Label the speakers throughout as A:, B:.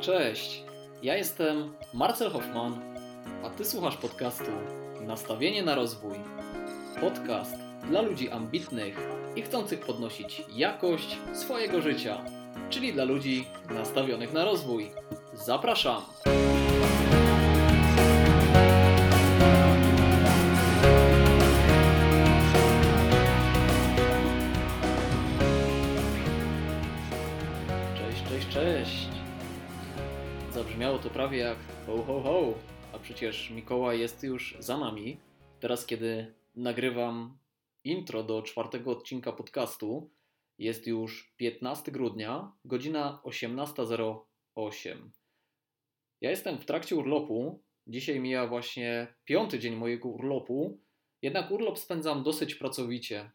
A: Cześć, ja jestem Marcel Hoffman, a Ty słuchasz podcastu Nastawienie na rozwój. Podcast dla ludzi ambitnych i chcących podnosić jakość swojego życia, czyli dla ludzi nastawionych na rozwój. Zapraszam! To prawie jak ho, ho, ho, a przecież Mikołaj jest już za nami. Teraz, kiedy nagrywam intro do czwartego odcinka podcastu, jest już 15 grudnia, godzina 18.08. Ja jestem w trakcie urlopu. Dzisiaj mija właśnie piąty dzień mojego urlopu, jednak urlop spędzam dosyć pracowicie.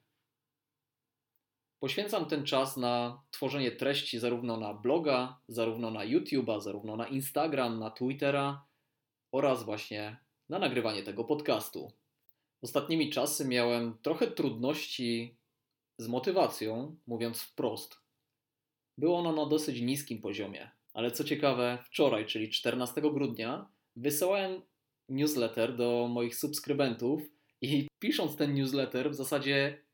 A: Poświęcam ten czas na tworzenie treści zarówno na bloga, zarówno na YouTube'a, zarówno na Instagram, na Twittera oraz właśnie na nagrywanie tego podcastu. Ostatnimi czasy miałem trochę trudności z motywacją, mówiąc wprost. Było ono na dosyć niskim poziomie, ale co ciekawe, wczoraj, czyli 14 grudnia, wysyłałem newsletter do moich subskrybentów i pisząc ten newsletter w zasadzie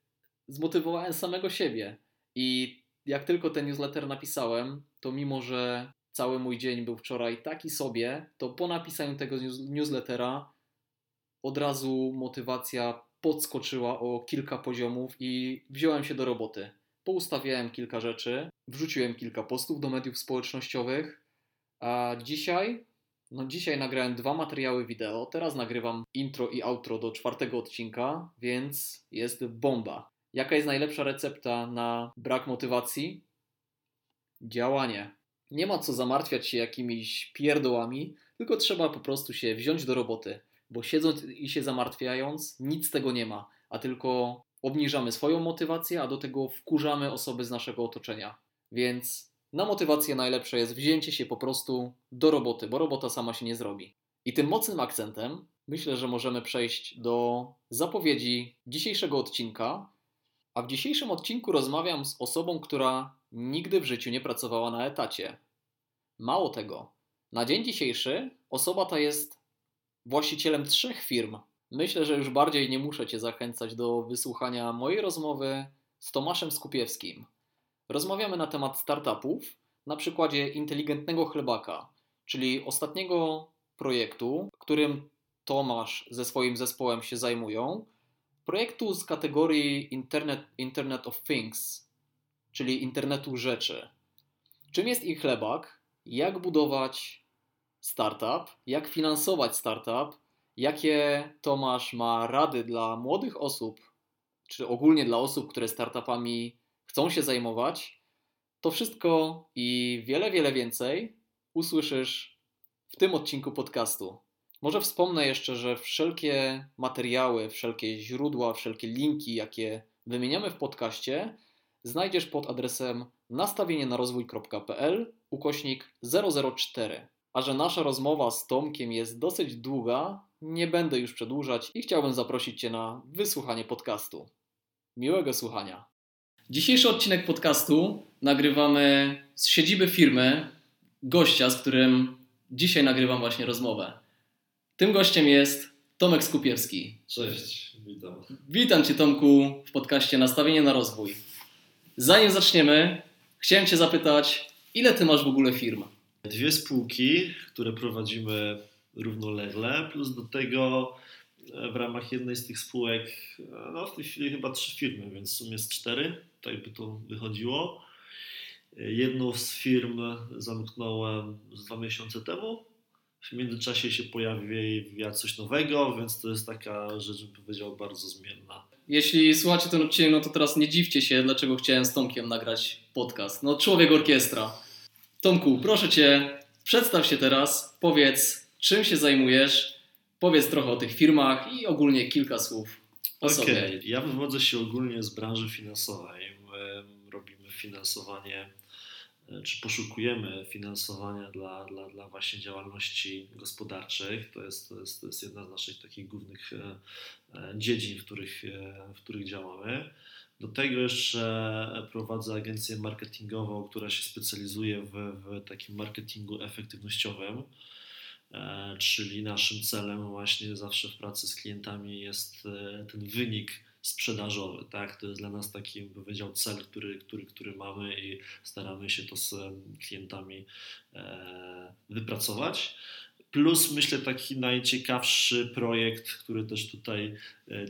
A: zmotywowałem samego siebie. I jak tylko ten newsletter napisałem, to mimo, że cały mój dzień był wczoraj taki sobie, to po napisaniu tego news- newslettera od razu motywacja podskoczyła o kilka poziomów i wziąłem się do roboty. Poustawiałem kilka rzeczy, wrzuciłem kilka postów do mediów społecznościowych, a dzisiaj, no dzisiaj nagrałem dwa materiały wideo, teraz nagrywam intro i outro do czwartego odcinka, więc jest bomba. Jaka jest najlepsza recepta na brak motywacji? Działanie. Nie ma co zamartwiać się jakimiś pierdołami, tylko trzeba po prostu się wziąć do roboty, bo siedząc i się zamartwiając, nic z tego nie ma, a tylko obniżamy swoją motywację, a do tego wkurzamy osoby z naszego otoczenia. Więc na motywację najlepsze jest wzięcie się po prostu do roboty, bo robota sama się nie zrobi. I tym mocnym akcentem myślę, że możemy przejść do zapowiedzi dzisiejszego odcinka, a w dzisiejszym odcinku rozmawiam z osobą, która nigdy w życiu nie pracowała na etacie. Mało tego, na dzień dzisiejszy osoba ta jest właścicielem trzech firm. Myślę, że już bardziej nie muszę Cię zachęcać do wysłuchania mojej rozmowy z Tomaszem Skupiewskim. Rozmawiamy na temat startupów na przykładzie inteligentnego chlebaka, czyli ostatniego projektu, którym Tomasz ze swoim zespołem się zajmują projektu z kategorii Internet, Internet of Things, czyli internetu rzeczy. Czym jest ich chlebak? Jak budować startup? Jak finansować startup? Jakie Tomasz ma rady dla młodych osób, czy ogólnie dla osób, które startupami chcą się zajmować? To wszystko i wiele, wiele więcej usłyszysz w tym odcinku podcastu. Może wspomnę jeszcze, że wszelkie materiały, wszelkie źródła, wszelkie linki, jakie wymieniamy w podcaście, znajdziesz pod adresem nastawienienarozwój.pl ukośnik 004. A że nasza rozmowa z Tomkiem jest dosyć długa, nie będę już przedłużać i chciałbym zaprosić Cię na wysłuchanie podcastu. Miłego słuchania. Dzisiejszy odcinek podcastu nagrywamy z siedziby firmy gościa, z którym dzisiaj nagrywam właśnie rozmowę. Tym gościem jest Tomek Skupiewski.
B: Cześć, witam.
A: Witam Cię Tomku w podcaście Nastawienie na rozwój. Zanim zaczniemy, chciałem Cię zapytać, ile Ty masz w ogóle firm?
B: Dwie spółki, które prowadzimy równolegle, plus do tego e, w ramach jednej z tych spółek, e, no w tej chwili chyba trzy firmy, więc w sumie jest cztery, tak by to wychodziło. E, Jedną z firm zamknąłem z dwa miesiące temu. W międzyczasie się pojawiła coś nowego, więc to jest taka rzecz, bym powiedział, bardzo zmienna.
A: Jeśli słuchacie ten odcinek, no to teraz nie dziwcie się, dlaczego chciałem z Tomkiem nagrać podcast. No, człowiek orkiestra. Tomku, proszę Cię, przedstaw się teraz, powiedz, czym się zajmujesz, powiedz trochę o tych firmach i ogólnie kilka słów o
B: Okej,
A: sobie.
B: ja wywodzę się ogólnie z branży finansowej. My robimy finansowanie, czy poszukujemy finansowania dla, dla, dla właśnie działalności gospodarczych. To jest, to, jest, to jest jedna z naszych takich głównych e, e, dziedzin, w których, e, w których działamy. Do tego jeszcze prowadzę agencję marketingową, która się specjalizuje w, w takim marketingu efektywnościowym. E, czyli naszym celem właśnie zawsze w pracy z klientami jest e, ten wynik sprzedażowy, tak? To jest dla nas taki, bym powiedział, cel, który, który, który mamy i staramy się to z klientami e, wypracować. Plus myślę taki najciekawszy projekt, który też tutaj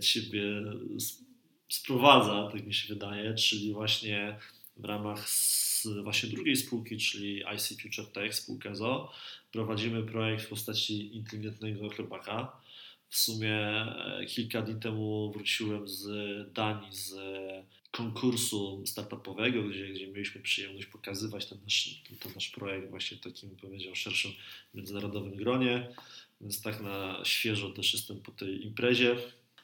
B: Ciebie sprowadza, tak mi się wydaje, czyli właśnie w ramach właśnie drugiej spółki, czyli IC Future Tech, spółka ZO, prowadzimy projekt w postaci inteligentnego chlebaka. W sumie e, kilka dni temu wróciłem z Danii, z konkursu startupowego, gdzie, gdzie mieliśmy przyjemność pokazywać ten nasz, ten, ten nasz projekt właśnie w takim, powiedział, szerszym międzynarodowym gronie. Więc tak na świeżo też jestem po tej imprezie.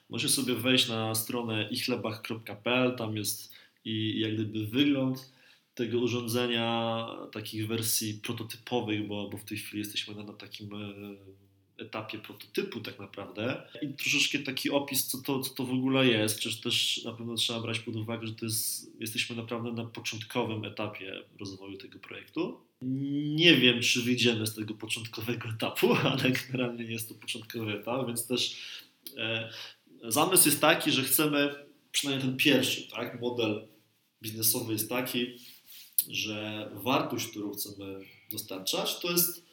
B: Możecie sobie wejść na stronę ichlebach.pl, tam jest i jak gdyby wygląd tego urządzenia, takich wersji prototypowych, bo, bo w tej chwili jesteśmy na, na takim e, etapie prototypu tak naprawdę i troszeczkę taki opis, co to, co to w ogóle jest, przecież też na pewno trzeba brać pod uwagę, że to jest, jesteśmy naprawdę na początkowym etapie rozwoju tego projektu. Nie wiem, czy wyjdziemy z tego początkowego etapu, ale generalnie jest to początkowy etap, więc też e, zamysł jest taki, że chcemy, przynajmniej ten pierwszy tak, model biznesowy jest taki, że wartość, którą chcemy dostarczać, to jest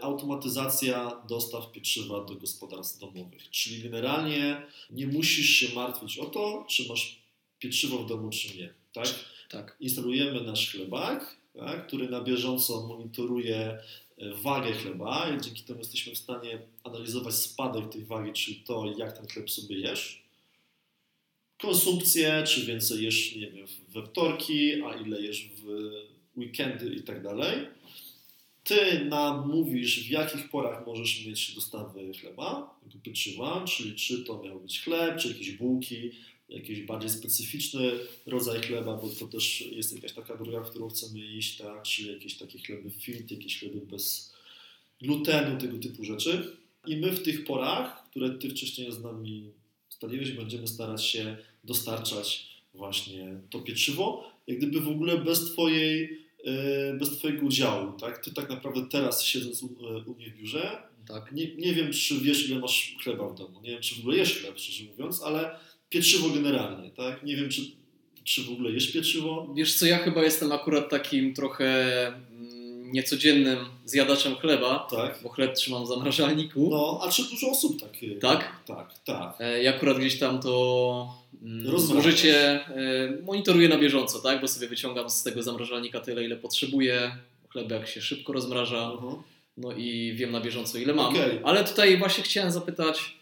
B: automatyzacja dostaw pieczywa do gospodarstw domowych. Czyli generalnie nie musisz się martwić o to, czy masz pieczywo w domu, czy nie. Tak?
A: tak.
B: Instalujemy nasz chlebak, tak, który na bieżąco monitoruje e, wagę chleba i dzięki temu jesteśmy w stanie analizować spadek tej wagi, czyli to, jak ten chleb sobie jesz konsumpcję, czy więcej jesz, nie wiem, we wtorki, a ile jesz w weekendy i tak dalej. Ty nam mówisz, w jakich porach możesz mieć dostawy chleba, pieczywa, czyli czy to miał być chleb, czy jakieś bułki, jakiś bardziej specyficzny rodzaj chleba, bo to też jest jakaś taka droga, w którą chcemy iść, tak? czy jakieś takie chleby fit, jakieś chleby bez glutenu, tego typu rzeczy. I my w tych porach, które Ty wcześniej z nami ustaliłeś, będziemy starać się dostarczać właśnie to pieczywo, jak gdyby w ogóle bez Twojej, bez Twojego udziału, tak? Ty tak naprawdę teraz siedząc u, e, u mnie w biurze, tak. nie, nie wiem, czy wiesz, ile masz chleba w domu, nie wiem, czy w ogóle jesz chleb, szczerze mówiąc, ale pieczywo generalnie, tak? Nie wiem, czy, czy w ogóle jesz pieczywo.
A: Wiesz co, ja chyba jestem akurat takim trochę niecodziennym zjadaczem chleba, tak. bo chleb trzymam w zamrażalniku.
B: No, a czy dużo osób tak?
A: Tak?
B: Tak, tak.
A: E, ja akurat gdzieś tam to mm, zużycie e, monitoruję na bieżąco, tak? Bo sobie wyciągam z tego zamrażalnika tyle, ile potrzebuję. Chlebek się szybko rozmraża. Uh -huh. No i wiem na bieżąco, ile mam. Okay. Ale tutaj właśnie chciałem zapytać,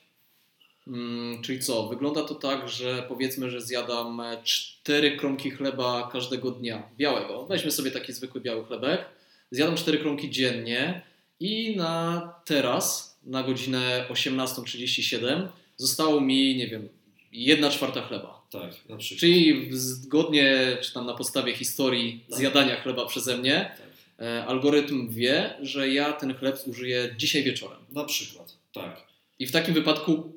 A: hmm, czyli co? Wygląda to tak, że powiedzmy, że zjadam cztery kromki chleba każdego dnia, białego. Weźmy sobie taki zwykły biały chlebek zjadam 4 kromki dziennie i na teraz, na godzinę 18.37 zostało mi, nie wiem, 1 czwarta chleba.
B: Tak, na przykład.
A: Czyli zgodnie, czy tam na podstawie historii tak. zjadania chleba przeze mnie, tak. E, algorytm wie, że ja ten chleb zużyję dzisiaj wieczorem.
B: Na przykład, tak.
A: I w takim wypadku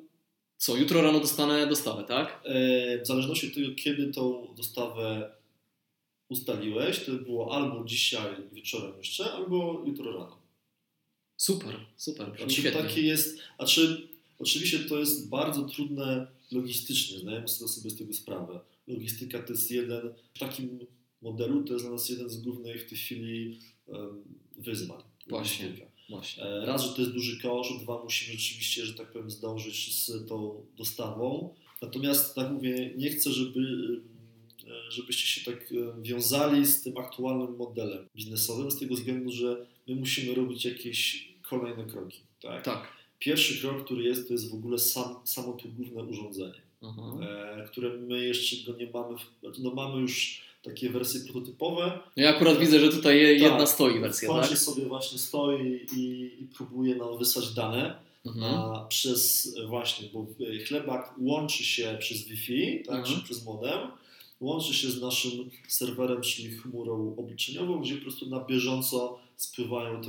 A: co, jutro rano dostanę dostawę, tak?
B: E, w zależności od tego, kiedy tą dostawę ustaliłeś, to było albo dzisiaj wieczorem jeszcze, albo jutro rano.
A: Super, super.
B: Znaczy, takie jest, znaczy, oczywiście to jest bardzo trudne logistycznie, zdajemy sobie z tego sprawę. Logistyka to jest jeden, w takim modelu to jest dla nas jeden z głównych w tej chwili um, wyzwań.
A: Właśnie. Właśnie.
B: E, raz, że to jest duży kosz, dwa, musimy rzeczywiście, że tak powiem, zdążyć z tą dostawą. Natomiast, tak mówię, nie chcę, żeby żebyście się tak e, wiązali z tym aktualnym modelem biznesowym, z tego względu, że my musimy robić jakieś kolejne kroki. Tak?
A: tak.
B: Pierwszy krok, który jest, to jest w ogóle sam, samo to główne urządzenie, mhm. e, które my jeszcze go nie mamy, znaczy, no mamy już takie wersje prototypowe.
A: No ja akurat widzę, że tutaj jedna tak, stoi wersja,
B: tak? sobie właśnie stoi i, i próbuje nam wysłać dane. Mhm. A przez właśnie, bo chlebak łączy się przez Wi-Fi, tak, mhm. przez modem, łączy się z naszym serwerem, czyli chmurą obliczeniową, gdzie po prostu na bieżąco spływają te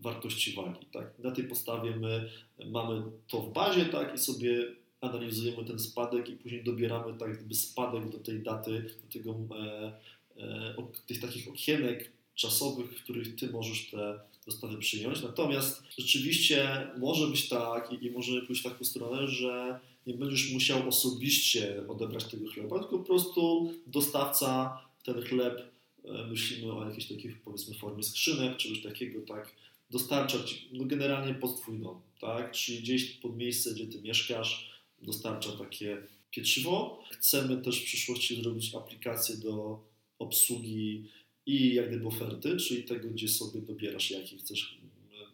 B: wartości wagi. Tak? Na tej podstawie my mamy to w bazie tak? i sobie analizujemy ten spadek i później dobieramy tak gdyby spadek do tej daty, do tego, e, e, tych takich okienek czasowych, w których Ty możesz te dostawy przyjąć. Natomiast rzeczywiście może być tak i, i może pójść w taką stronę, że nie będziesz musiał osobiście odebrać tego chleba, tylko po prostu dostawca ten chleb, e, myślimy o jakiejś takiej powiedzmy formie skrzynek, czy coś takiego, tak, dostarczać no generalnie pod Twój dom, tak, czyli gdzieś pod miejsce, gdzie Ty mieszkasz, dostarcza takie pieczywo. Chcemy też w przyszłości zrobić aplikację do obsługi i jak gdyby oferty, czyli tego, gdzie sobie dobierasz, jakie chcesz mm,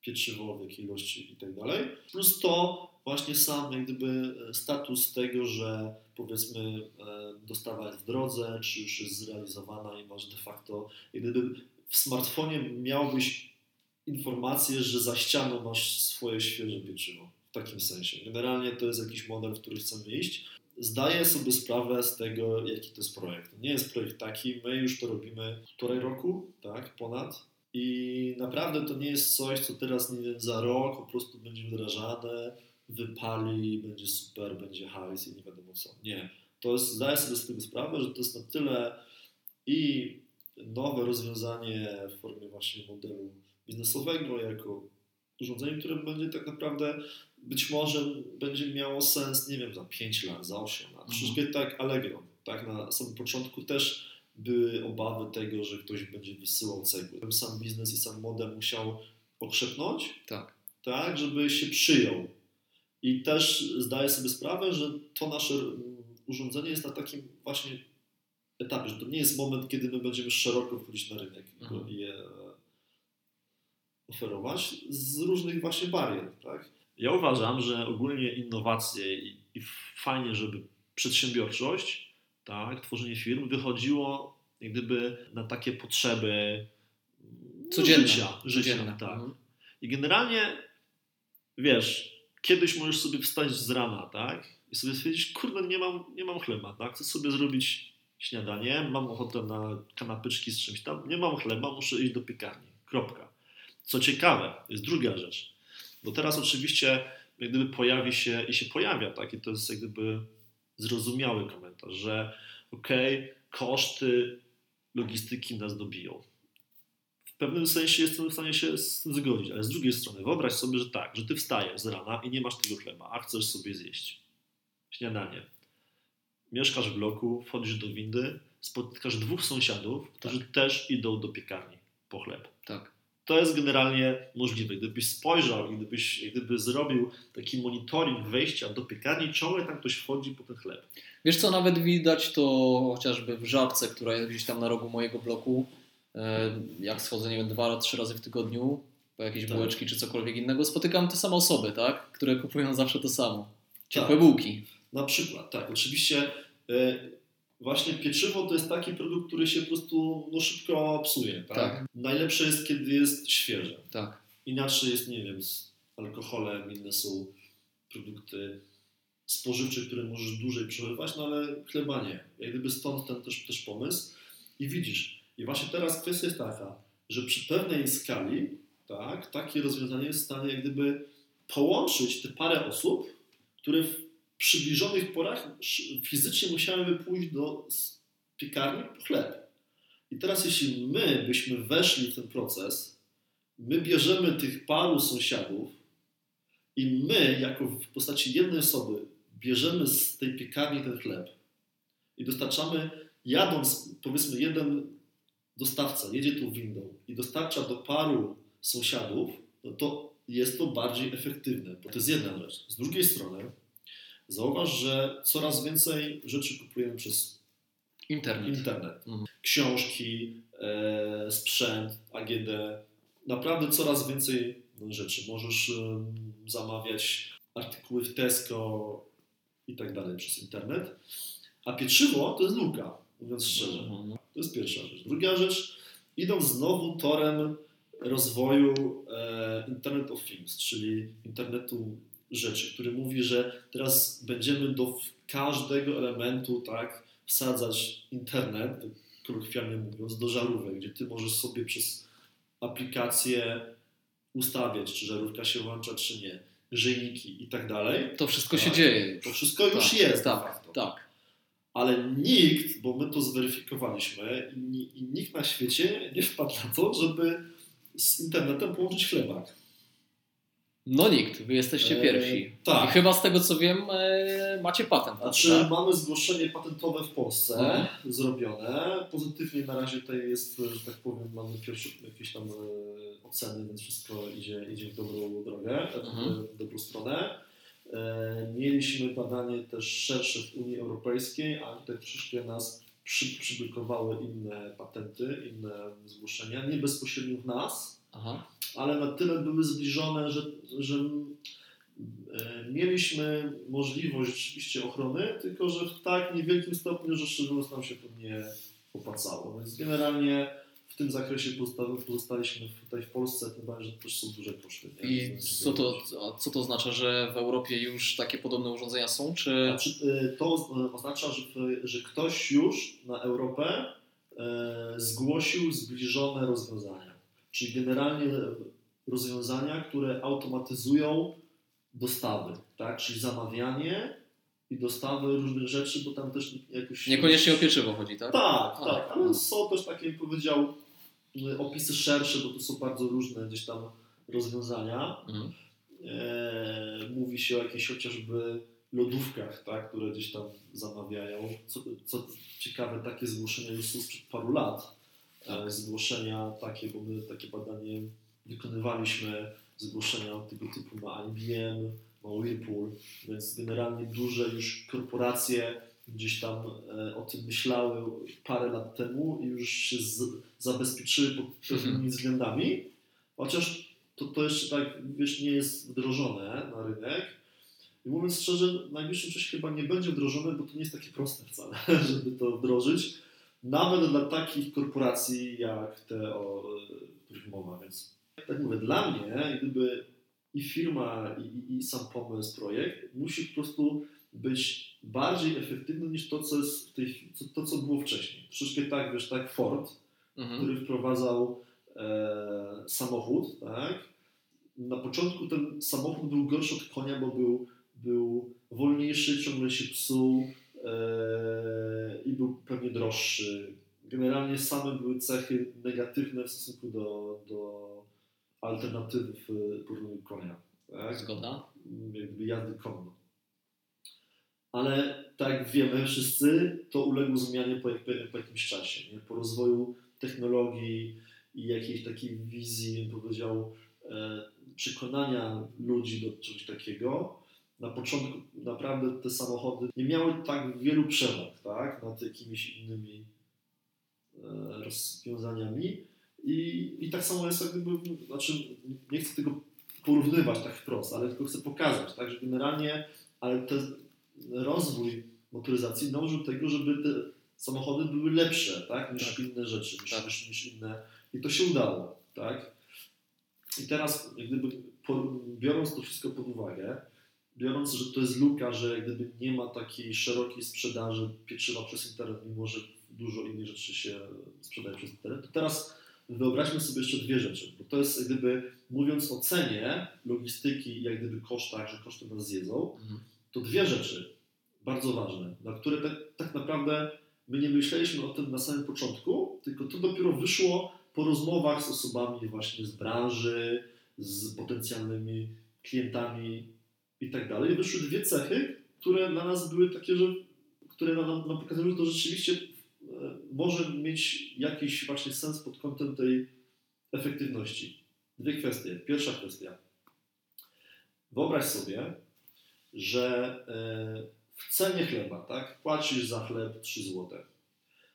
B: pieczywo, w jakiej ilości i tak dalej. Plus to właśnie sam jak gdyby status tego, że powiedzmy e, dostawa jest w drodze, czy już jest zrealizowana i masz de facto, jak gdyby w smartfonie miałbyś informację, że za ścianą masz swoje świeże pieczywo. W takim sensie. Generalnie to jest jakiś model, w który chcemy iść zdaję sobie sprawę z tego, jaki to jest projekt. Nie jest projekt taki, my już to robimy półtorej roku, tak, ponad. I naprawdę to nie jest coś, co teraz, nie wiem, za rok po prostu będzie wdrażane, wypali, będzie super, będzie hajs i nie wiadomo co. Nie. To jest, zdaję sobie z tego sprawę, że to jest na tyle i nowe rozwiązanie w formie właśnie modelu biznesowego, jako urządzenie, które będzie tak naprawdę być może będzie miało sens, nie wiem, za 5 lat, za 8 lat. Mhm. Troszeczkę tak Allegro, tak, na samym początku też były obawy tego, że ktoś będzie wysyłał cegły. Ten sam biznes i sam model musiał okrzepnąć,
A: tak.
B: tak, żeby się przyjął. I też zdaję sobie sprawę, że to nasze urządzenie jest na takim właśnie etapie, że to nie jest moment, kiedy my będziemy szeroko wchodzić na rynek mhm. i je oferować z różnych właśnie barier, tak? Ja uważam, że ogólnie innowacje i, i fajnie, żeby przedsiębiorczość, tak, tworzenie firm wychodziło jak gdyby na takie potrzeby
A: no, Codzienne.
B: życia. życia tak. Mhm. I generalnie, wiesz, kiedyś możesz sobie wstać z rana, tak, i sobie stwierdzić, kurde, nie mam, nie mam chleba, tak, chcę sobie zrobić śniadanie, mam ochotę na kanapyczki z czymś tam, nie mam chleba, muszę iść do piekarni, kropka. Co ciekawe, jest druga rzecz, bo teraz oczywiście jak gdyby pojawi się i się pojawia, tak, i to jest jak gdyby zrozumiały komentarz, że okej, okay, koszty logistyki nas dobiją. W pewnym sensie jestem w stanie się z tym zgodzić, ale z drugiej strony wyobraź sobie, że tak, że ty wstajesz z rana i nie masz tego chleba, a chcesz sobie zjeść śniadanie. Mieszkasz w bloku, wchodzisz do windy, spotkasz dwóch sąsiadów, którzy tak. też idą do piekarni po chleb.
A: Tak
B: to jest generalnie możliwe. Gdybyś spojrzał i gdybyś gdyby zrobił taki monitoring wejścia do piekarni, ciągle tam ktoś wchodzi po ten chleb.
A: Wiesz co, nawet widać to chociażby w żabce, która jest gdzieś tam na rogu mojego bloku. E, jak schodzę, nie wiem, dwa, trzy razy w tygodniu po jakieś tak. bułeczki czy cokolwiek innego, spotykam te same osoby, tak? Które kupują zawsze to samo. Ciepłe tak. bułki.
B: Na przykład, tak. Oczywiście e, właśnie pieczywo to jest taki produkt, który się po prostu no, szybko psuje. Tak? tak? Najlepsze jest, kiedy jest świeże.
A: Tak.
B: Inaczej jest, nie wiem, z alkoholem, inne są produkty spożywcze, które możesz dłużej przechowywać, no ale chleba nie. Jak gdyby stąd ten też, też pomysł. I widzisz, i właśnie teraz kwestia jest taka, że przy pewnej skali tak, takie rozwiązanie jest w stanie jak gdyby połączyć te parę osób, które w przybliżonych porach fizycznie musiałyby pójść do piekarni po chleb. I teraz jeśli my byśmy weszli w ten proces, my bierzemy tych paru sąsiadów i my, jako w postaci jednej osoby, bierzemy z tej piekarni ten chleb i dostarczamy, jadąc, powiedzmy, jeden dostawca jedzie tu windą i dostarcza do paru sąsiadów, no to jest to bardziej efektywne, bo to jest jedna rzecz. Z drugiej strony, Zauważ, że coraz więcej rzeczy kupujemy przez
A: internet.
B: internet. Mhm. Książki, e, sprzęt, AGD. Naprawdę coraz więcej rzeczy. Możesz e, zamawiać artykuły w Tesco i tak dalej przez internet. A pieczywo to jest luka, mówiąc szczerze. Mhm. To jest pierwsza rzecz. Druga rzecz, idąc znowu torem rozwoju e, Internet of Things, czyli internetu rzeczy, który mówi, że teraz będziemy do każdego elementu tak wsadzać internet, kolokwialnie mówiąc, do żarówek, gdzie ty możesz sobie przez aplikację ustawiać, czy żarówka się włącza, czy nie. grzejniki i tak dalej.
A: To wszystko
B: Tak.
A: się dzieje.
B: To wszystko już
A: Tak,
B: jest
A: Tak, tak.
B: Ale nikt, bo my to zweryfikowaliśmy, i, i nikt na świecie nie wpadł na to, żeby z internetem połączyć chlebak.
A: No nikt, wy jesteście
B: E,
A: pierwsi.
B: tak.
A: I chyba z tego co wiem, e, macie patent.
B: Znaczy,
A: tak?
B: mamy zgłoszenie patentowe w Polsce
A: Mhm.
B: zrobione. Pozytywnie na razie tutaj jest, że tak powiem, mamy pierwsze jakieś tam e, oceny, więc wszystko idzie, idzie w dobrą drogę,
A: Mhm.
B: w dobrą stronę. E, mieliśmy badanie też szersze w Unii Europejskiej, a tutaj troszeczkę nas przy, przyblikowały inne patenty, inne zgłoszenia, nie bezpośrednio w nas,
A: Aha.
B: Ale na tyle były zbliżone, że, że e, mieliśmy możliwość rzeczywiście ochrony, tylko że w tak niewielkim stopniu, że szczerze mówiąc nam się to nie opłacało. Więc generalnie w tym zakresie pozosta- pozostaliśmy tutaj w Polsce, tym bardziej, że też są duże koszty. nie?
A: I co to, co to oznacza, że w Europie już takie podobne urządzenia są, czy...
B: Znaczy, e, to oz- oznacza, że, że ktoś już na Europę e, zgłosił zbliżone rozwiązania. Czyli generalnie rozwiązania, które automatyzują dostawy, tak? czyli zamawianie i dostawy różnych rzeczy, bo tam też jakoś...
A: Niekoniecznie o pieczywo chodzi, tak?
B: Tak, tak,
A: no.
B: ale są też takie, powiedział, opisy szersze, bo to są bardzo różne gdzieś tam rozwiązania.
A: Mhm.
B: E, mówi się o jakichś chociażby lodówkach, tak, które gdzieś tam zamawiają. Co, co ciekawe, takie zgłoszenia już są sprzed paru lat. E, zgłoszenia takie, bo my takie badanie wykonywaliśmy, zgłoszenia tego typu ma IBM, ma Whirlpool, więc generalnie duże już korporacje gdzieś tam e, o tym myślały parę lat temu i już się zabezpieczyły pod pewnymi względami, chociaż to, to jeszcze tak, wiesz, nie jest wdrożone na rynek. I mówiąc szczerze, w najbliższym czasie chyba nie będzie wdrożone, bo to nie jest takie proste wcale, żeby to wdrożyć. Nawet dla takich korporacji jak te, o e, których mowa. Więc tak mówię, dla mnie, gdyby i firma, i, i, sam pomysł, projekt musi po prostu być bardziej efektywny niż to, co jest tej, co, to, co było wcześniej. Troszeczkę tak, wiesz, tak Ford,
A: Mhm.
B: który wprowadzał e, samochód, tak? Na początku ten samochód był gorszy od konia, bo był, był wolniejszy, ciągle się psuł i był pewnie droższy. Generalnie same były cechy negatywne w stosunku do, do alternatyw porównaniu konia. Tak?
A: Zgoda.
B: jakby jazdy konno. Ale tak jak wiemy wszyscy, to uległo zmianie po, po, po jakimś czasie. Nie? Po rozwoju technologii i jakiejś takiej wizji, bym powiedział, e, przekonania ludzi do czegoś takiego. Na początku naprawdę te samochody nie miały tak wielu przewag tak? nad jakimiś innymi e, rozwiązaniami. I, I tak samo jest, jak gdyby, znaczy nie chcę tego porównywać tak wprost, ale tylko chcę pokazać, tak, że generalnie, ale ten rozwój motoryzacji dążył do tego, żeby te samochody były lepsze, tak, niż
A: Tak.
B: inne rzeczy, niż,
A: Tak.
B: niż, inne. I to się udało, tak. I teraz, jak gdyby, biorąc to wszystko pod uwagę, biorąc, że to jest luka, że gdyby nie ma takiej szerokiej sprzedaży pieczywa przez internet, mimo że dużo innych rzeczy się sprzedaje przez internet, to teraz wyobraźmy sobie jeszcze dwie rzeczy, bo to jest gdyby, mówiąc o cenie logistyki jak gdyby kosztach, że koszty nas zjedzą,
A: Mhm.
B: to dwie rzeczy bardzo ważne, na które tak, tak naprawdę my nie myśleliśmy o tym na samym początku, tylko to dopiero wyszło po rozmowach z osobami właśnie z branży, z potencjalnymi klientami i tak dalej. Wyszły dwie cechy, które dla nas były takie, że które nam, nam pokazują, że to rzeczywiście e, może mieć jakiś właśnie sens pod kątem tej efektywności. Dwie kwestie. Pierwsza kwestia. Wyobraź sobie, że e, w cenie chleba, tak, płacisz za chleb 3 zł.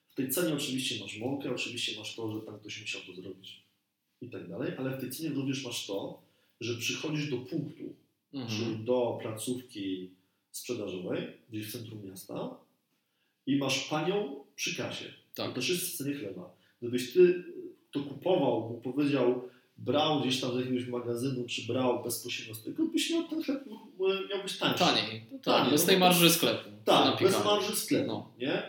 B: W tej cenie oczywiście masz mąkę, oczywiście masz to, że tam ktoś musiał to zrobić i tak dalej, ale w tej cenie również masz to, że przychodzisz do punktu,
A: Mhm.
B: do placówki sprzedażowej, gdzieś w centrum miasta i masz panią przy kasie. To
A: Tak.
B: też jest w cenie chleba. Gdybyś ty to kupował, bo powiedział, brał gdzieś tam z jakiegoś magazynu, czy brał bezpośrednio z tego, byś miał ten chleb, m- miał być tańszy.
A: Taniej. Tak,
B: Taniej,
A: bez
B: no
A: tej
B: bo to-
A: marży sklepu.
B: Tak, bez marży sklepu,
A: No.
B: nie?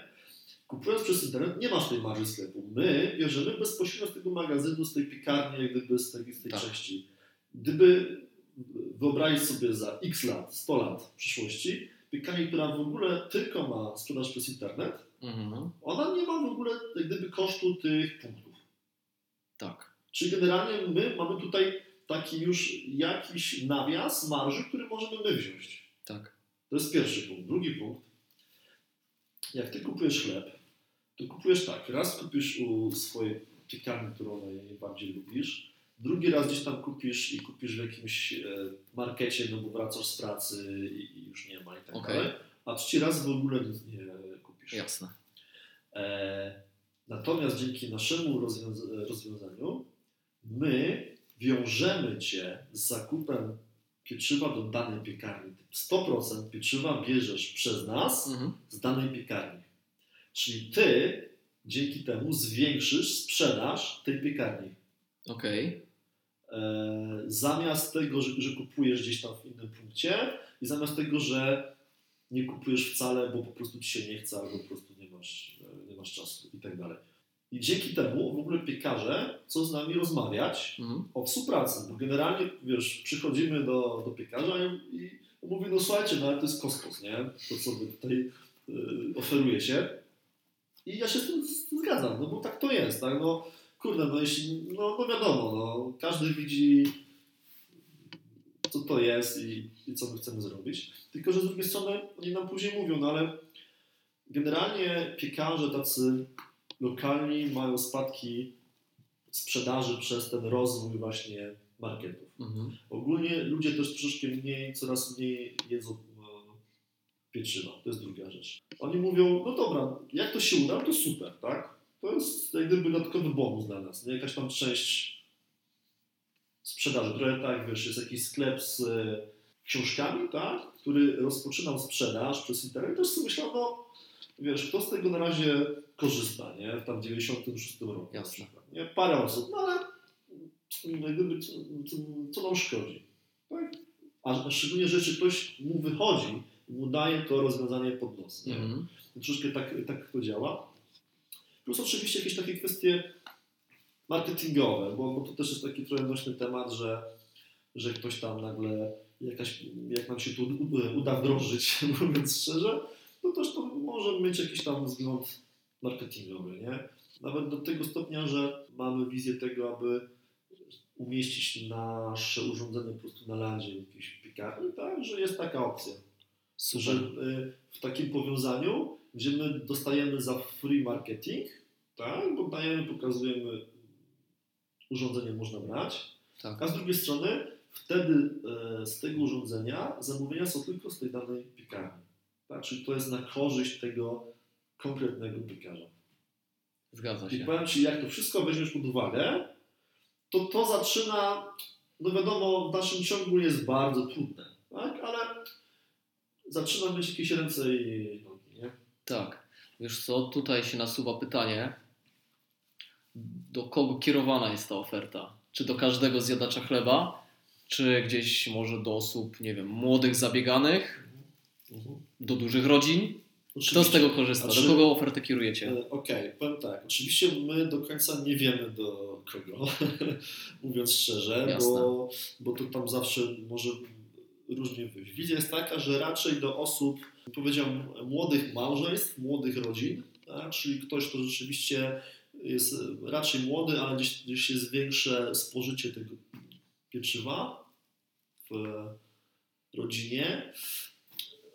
B: Kupując przez internet nie masz tej marży sklepu. My bierzemy bezpośrednio z tego magazynu, z tej piekarni, jak gdyby z tej, z tej
A: Tak.
B: części. Gdyby wyobrazić sobie za x lat, 100 lat w przyszłości, piekarnię, która w ogóle tylko ma sprzedaż przez internet,
A: Mhm.
B: ona nie ma w ogóle jak gdyby kosztu tych punktów.
A: Tak.
B: Czyli generalnie my mamy tutaj taki już jakiś nawias marży, który możemy my wziąć.
A: Tak.
B: To jest pierwszy punkt. Drugi punkt. Jak ty kupujesz chleb, to kupujesz tak. Raz kupisz u swojej piekarni, którą najbardziej lubisz. Drugi raz gdzieś tam kupisz i kupisz w jakimś e, markecie, no bo wracasz z pracy i, już nie ma i tak
A: Okej.
B: dalej. A trzeci raz w ogóle nic nie kupisz.
A: Jasne.
B: E, natomiast dzięki naszemu rozwiąza- rozwiązaniu my wiążemy Cię z zakupem pieczywa do danej piekarni. 100% pieczywa bierzesz przez nas
A: Mhm.
B: z danej piekarni. Czyli Ty dzięki temu zwiększysz sprzedaż tej piekarni.
A: Okej.
B: E, zamiast tego, że, że kupujesz gdzieś tam w innym punkcie i zamiast tego, że nie kupujesz wcale, bo po prostu ci się nie chce, albo po prostu nie masz, e, nie masz czasu i tak dalej. I dzięki temu w ogóle piekarze chcą z nami rozmawiać
A: Mhm.
B: o współpracy, bo generalnie, wiesz, przychodzimy do, do piekarza i, i mówi, no słuchajcie, no ale to jest kosmos, nie? To, co wy tutaj y, oferujecie. I ja się z tym zgadzam, no bo tak to jest, tak? No, kurde, no jeśli, no, no wiadomo, no, każdy widzi, co to jest i, i co my chcemy zrobić. Tylko, że z drugiej strony oni nam później mówią, no ale generalnie piekarze tacy lokalni mają spadki sprzedaży przez ten rozwój właśnie marketów.
A: Mhm.
B: Ogólnie ludzie też troszeczkę mniej, coraz mniej jedzą e, pieczywa. To jest druga rzecz. Oni mówią, no dobra, jak to się uda, to super, tak? To jest jak gdyby dodatkowy bonus dla nas, nie? Jakaś tam część sprzedaży. Trochę tak, wiesz, jest jakiś sklep z e, książkami, tak? Który rozpoczynał sprzedaż przez internet. Też sobie myślał, no wiesz, kto z tego na razie korzysta, nie? Tam w 96 roku.
A: Jasne.
B: Nie? Parę osób, no ale jak gdyby, co, co, nam szkodzi? Tak? A szczególnie, że jeśli ktoś mu wychodzi mu daje to rozwiązanie pod nos. Nie?
A: Mhm.
B: Troszeczkę tak, tak to działa. Plus oczywiście jakieś takie kwestie marketingowe, bo, bo to też jest taki trochę nośny temat, że, że ktoś tam nagle, jakaś, jak nam się tu uda wdrożyć, mówiąc szczerze, to też to może mieć jakiś tam wzgląd marketingowy, nie? Nawet do tego stopnia, że mamy wizję tego, aby umieścić nasze urządzenie po prostu na landzie jakiejś piekarni, tak? Że jest taka opcja że
A: Super.
B: y, w takim powiązaniu, gdzie my dostajemy za free marketing, tak, bo dajemy, pokazujemy, urządzenie można brać,
A: Tak.
B: a z drugiej strony wtedy e, z tego urządzenia zamówienia są tylko z tej danej piekarni. Tak? Czyli to jest na korzyść tego konkretnego piekarza.
A: Zgadza
B: I
A: się.
B: powiem Ci, jak to wszystko weźmiesz pod uwagę, to to zaczyna, no wiadomo, w naszym ciągu jest bardzo trudne, tak? ale zaczyna mieć jakieś ręce i?
A: Tak. Wiesz co, tutaj się nasuwa pytanie, do kogo kierowana jest ta oferta? Czy do każdego zjadacza chleba, czy gdzieś może do osób, nie wiem, młodych, zabieganych,
B: Mhm.
A: do dużych rodzin? Kto z
B: Oczywiście.
A: tego korzysta? Do kogo ofertę kierujecie?
B: E, Okej, powiem tak. Oczywiście my do końca nie wiemy do kogo, mówiąc szczerze,
A: Jasne.
B: bo, bo to tam zawsze może różnie wyjść. Wizja jest taka, że raczej do osób, powiedziałem, młodych małżeństw, młodych rodzin, tak? czyli ktoś, kto rzeczywiście jest raczej młody, ale gdzieś, gdzieś jest większe spożycie tego pieczywa w rodzinie.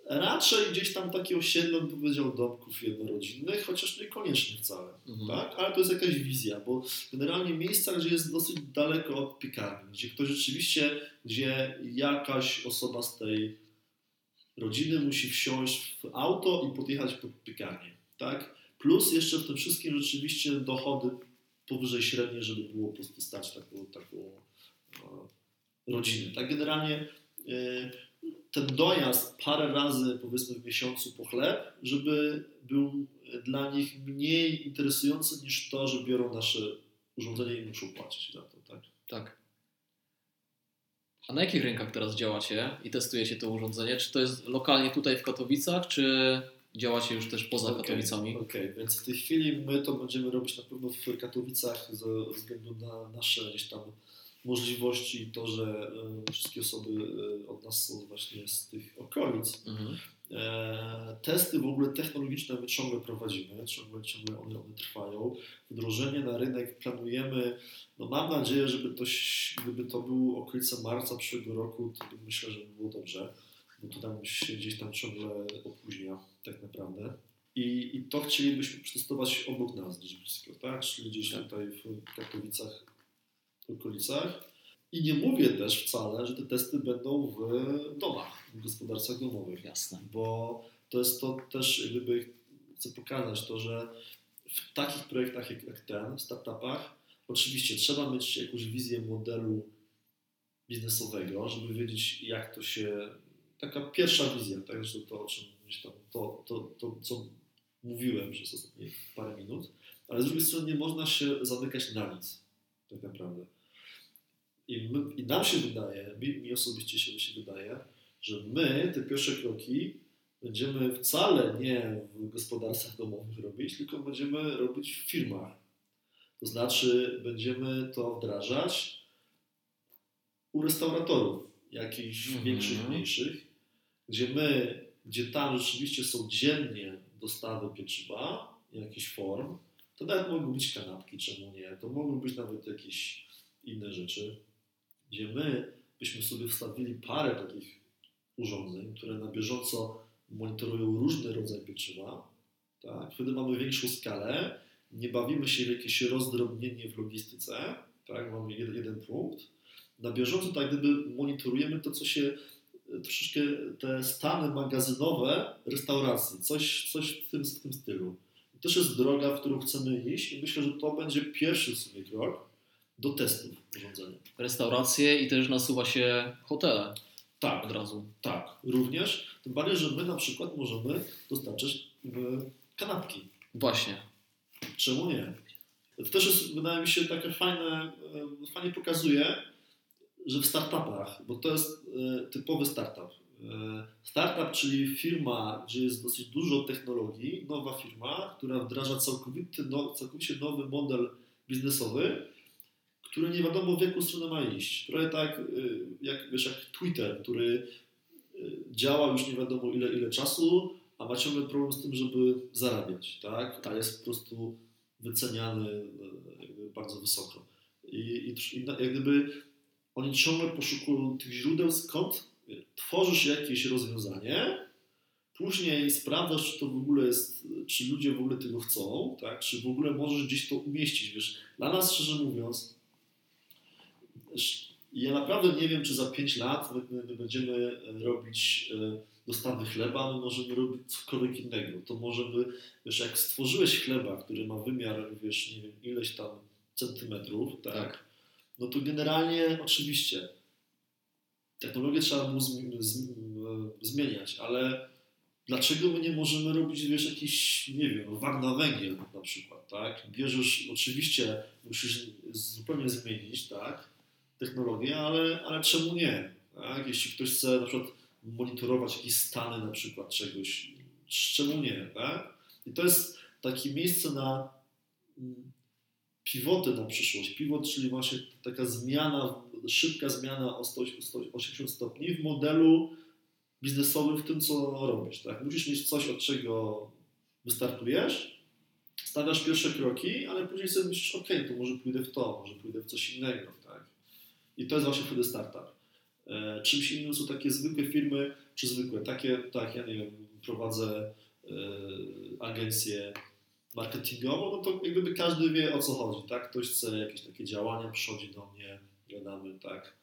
B: Raczej gdzieś tam takie osiedle, bym powiedział, domków jednorodzinnych, chociaż niekoniecznie wcale.
A: Mhm.
B: Tak? Ale to jest jakaś wizja, bo generalnie miejsca, gdzie jest dosyć daleko od piekarni, gdzie ktoś rzeczywiście, gdzie jakaś osoba z tej rodziny musi wsiąść w auto i podjechać pod piekarnię. Tak? Plus jeszcze w tym wszystkim rzeczywiście dochody powyżej średniej, żeby było po prostu stać taką, taką e, rodzinę. Tak generalnie e, ten dojazd parę razy powiedzmy w miesiącu po chleb, żeby był dla nich mniej interesujący niż to, że biorą nasze urządzenie i muszą płacić za to, tak?
A: Tak. A na jakich rynkach teraz działacie i testujecie to urządzenie? Czy to jest lokalnie tutaj w Katowicach, czy działacie już też poza
B: Okej,
A: Katowicami?
B: Okej, więc w tej chwili my to będziemy robić na pewno w Katowicach ze względu na nasze gdzieś tam możliwości i to, że e, wszystkie osoby e, od nas są właśnie z tych okolic.
A: Mhm.
B: E, testy w ogóle technologiczne my ciągle prowadzimy, ciągle, ciągle one, one trwają. Wdrożenie na rynek planujemy, no mam nadzieję, żeby to, gdyby to było okolice marca przyszłego roku, to myślę, że by było dobrze, bo to tam się gdzieś tam ciągle opóźnia tak naprawdę. I, i to chcielibyśmy przetestować obok nas gdzieś blisko, tak? Czyli gdzieś
A: Tak.
B: tutaj w Katowicach, w okolicach. I nie mówię też wcale, że te testy będą w domach, w gospodarstwach domowych
A: Jasne.
B: bo to jest to też, gdyby chcę pokazać to, że w takich projektach jak, jak ten, w startupach, oczywiście trzeba mieć jakąś wizję modelu biznesowego, żeby wiedzieć, jak to się. Taka pierwsza wizja, tak, że to, o czym gdzieś tam, to, to, to, co mówiłem przez ostatnie parę minut, ale z drugiej strony nie można się zamykać na nic, tak naprawdę. I, my, i nam się wydaje, mi, mi osobiście się, się wydaje, że my te pierwsze kroki będziemy wcale nie w gospodarstwach domowych robić, tylko będziemy robić w firmach. To znaczy będziemy to wdrażać u restauratorów, jakichś
A: Mhm.
B: większych, mniejszych, gdzie my, gdzie tam rzeczywiście są dziennie dostawy pieczywa, jakichś form, to nawet mogą być kanapki, czemu nie, to mogą być nawet jakieś inne rzeczy, gdzie my byśmy sobie wstawili parę takich urządzeń, które na bieżąco monitorują różny rodzaj pieczywa. Tak? Wtedy mamy większą skalę, nie bawimy się w jakieś rozdrobnienie w logistyce, tak? mamy jeden, jeden punkt. Na bieżąco tak gdyby monitorujemy to, co się e, troszeczkę te stany magazynowe restauracji, coś, coś w, tym, w tym stylu. To też jest droga, w którą chcemy iść i myślę, że to będzie pierwszy w sumie krok do testów urządzenia.
A: Restauracje i też nasuwa się hotele
B: Tak,
A: od razu.
B: Tak, również. Tym bardziej, że my na przykład możemy dostarczać e, kanapki.
A: Właśnie.
B: Czemu nie? To też jest, wydaje mi się, takie fajne, e, fajnie pokazuje, że w startupach, bo to jest e, typowy startup. E, Startup, czyli firma, gdzie jest dosyć dużo technologii, nowa firma, która wdraża całkowity, no, całkowicie nowy model biznesowy, który nie wiadomo w jaką stronę ma iść. Trochę tak y, jak, wiesz, jak Twitter, który y, działa już nie wiadomo ile, ile czasu, a ma ciągle problem z tym, żeby zarabiać, tak? A jest po prostu wyceniany jakby bardzo wysoko. I, i, i jak gdyby oni ciągle poszukują tych źródeł, skąd tworzysz jakieś rozwiązanie, później sprawdzasz, czy to w ogóle jest, czy ludzie w ogóle tego chcą, tak? Czy w ogóle możesz gdzieś to umieścić, wiesz. Dla nas, szczerze mówiąc, Ja naprawdę nie wiem, czy za 5 lat my, my będziemy robić e, dostawy chleba, my możemy robić cokolwiek innego. To możemy, wiesz, jak stworzyłeś chleba, który ma wymiar, wiesz, nie wiem, ileś tam centymetrów, tak?
A: Tak.
B: No to generalnie oczywiście technologię trzeba było zmi- z- m- zmieniać, ale dlaczego my nie możemy robić, wiesz, jakiś, nie wiem, wag na węgiel na przykład, tak? Bierzesz, oczywiście musisz zupełnie zmienić, tak? Technologię, ale, ale czemu nie? Tak? Jeśli ktoś chce na przykład monitorować jakieś stany na przykład czegoś, czemu nie? Tak? I to jest takie miejsce na mm, pivoty na przyszłość. Pivot, czyli właśnie taka zmiana, szybka zmiana o 100 180 stopni w modelu biznesowym, w tym co robisz. Tak? Musisz mieć coś, od czego wystartujesz, stawiasz pierwsze kroki, ale później sobie myślisz, ok, to może pójdę w to, może pójdę w coś innego. Tak? I to jest właśnie wtedy startup. E, czymś innym są takie zwykłe firmy, czy zwykłe, takie, tak, ja nie wiem, prowadzę e, agencję marketingową, no to jak gdyby każdy wie o co chodzi, tak? Ktoś chce jakieś takie działania, przychodzi do mnie, gadamy, tak?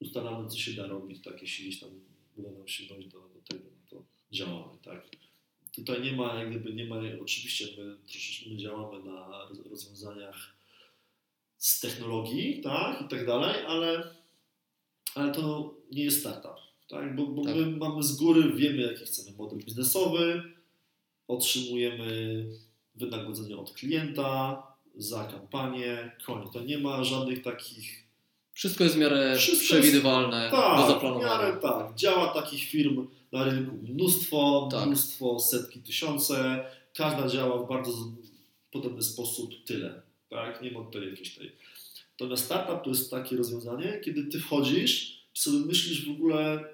B: Ustalamy, co się da robić, tak? Jeśli gdzieś tam uda nam się dojść do, do tego, no to działamy, tak? Tutaj nie ma, jak gdyby nie ma, oczywiście my troszeczkę my działamy na roz- rozwiązaniach z technologii, tak, i tak dalej, ale, ale to nie jest startup, tak, bo, bo
A: Tak.
B: my mamy z góry, wiemy jaki chcemy model biznesowy, otrzymujemy wynagrodzenie od klienta za kampanię, koniec. To nie ma żadnych takich
A: Wszystko jest w miarę
B: Wszystko
A: przewidywalne, do
B: tak, w
A: zaplanowania.
B: miarę tak. Działa takich firm na rynku mnóstwo,
A: Tak.
B: mnóstwo, setki, tysiące. Każda działa w bardzo podobny sposób, tyle. Tak? Nie ma tutaj jakiejś tej. Natomiast startup to jest takie rozwiązanie, kiedy ty wchodzisz sobie myślisz w ogóle,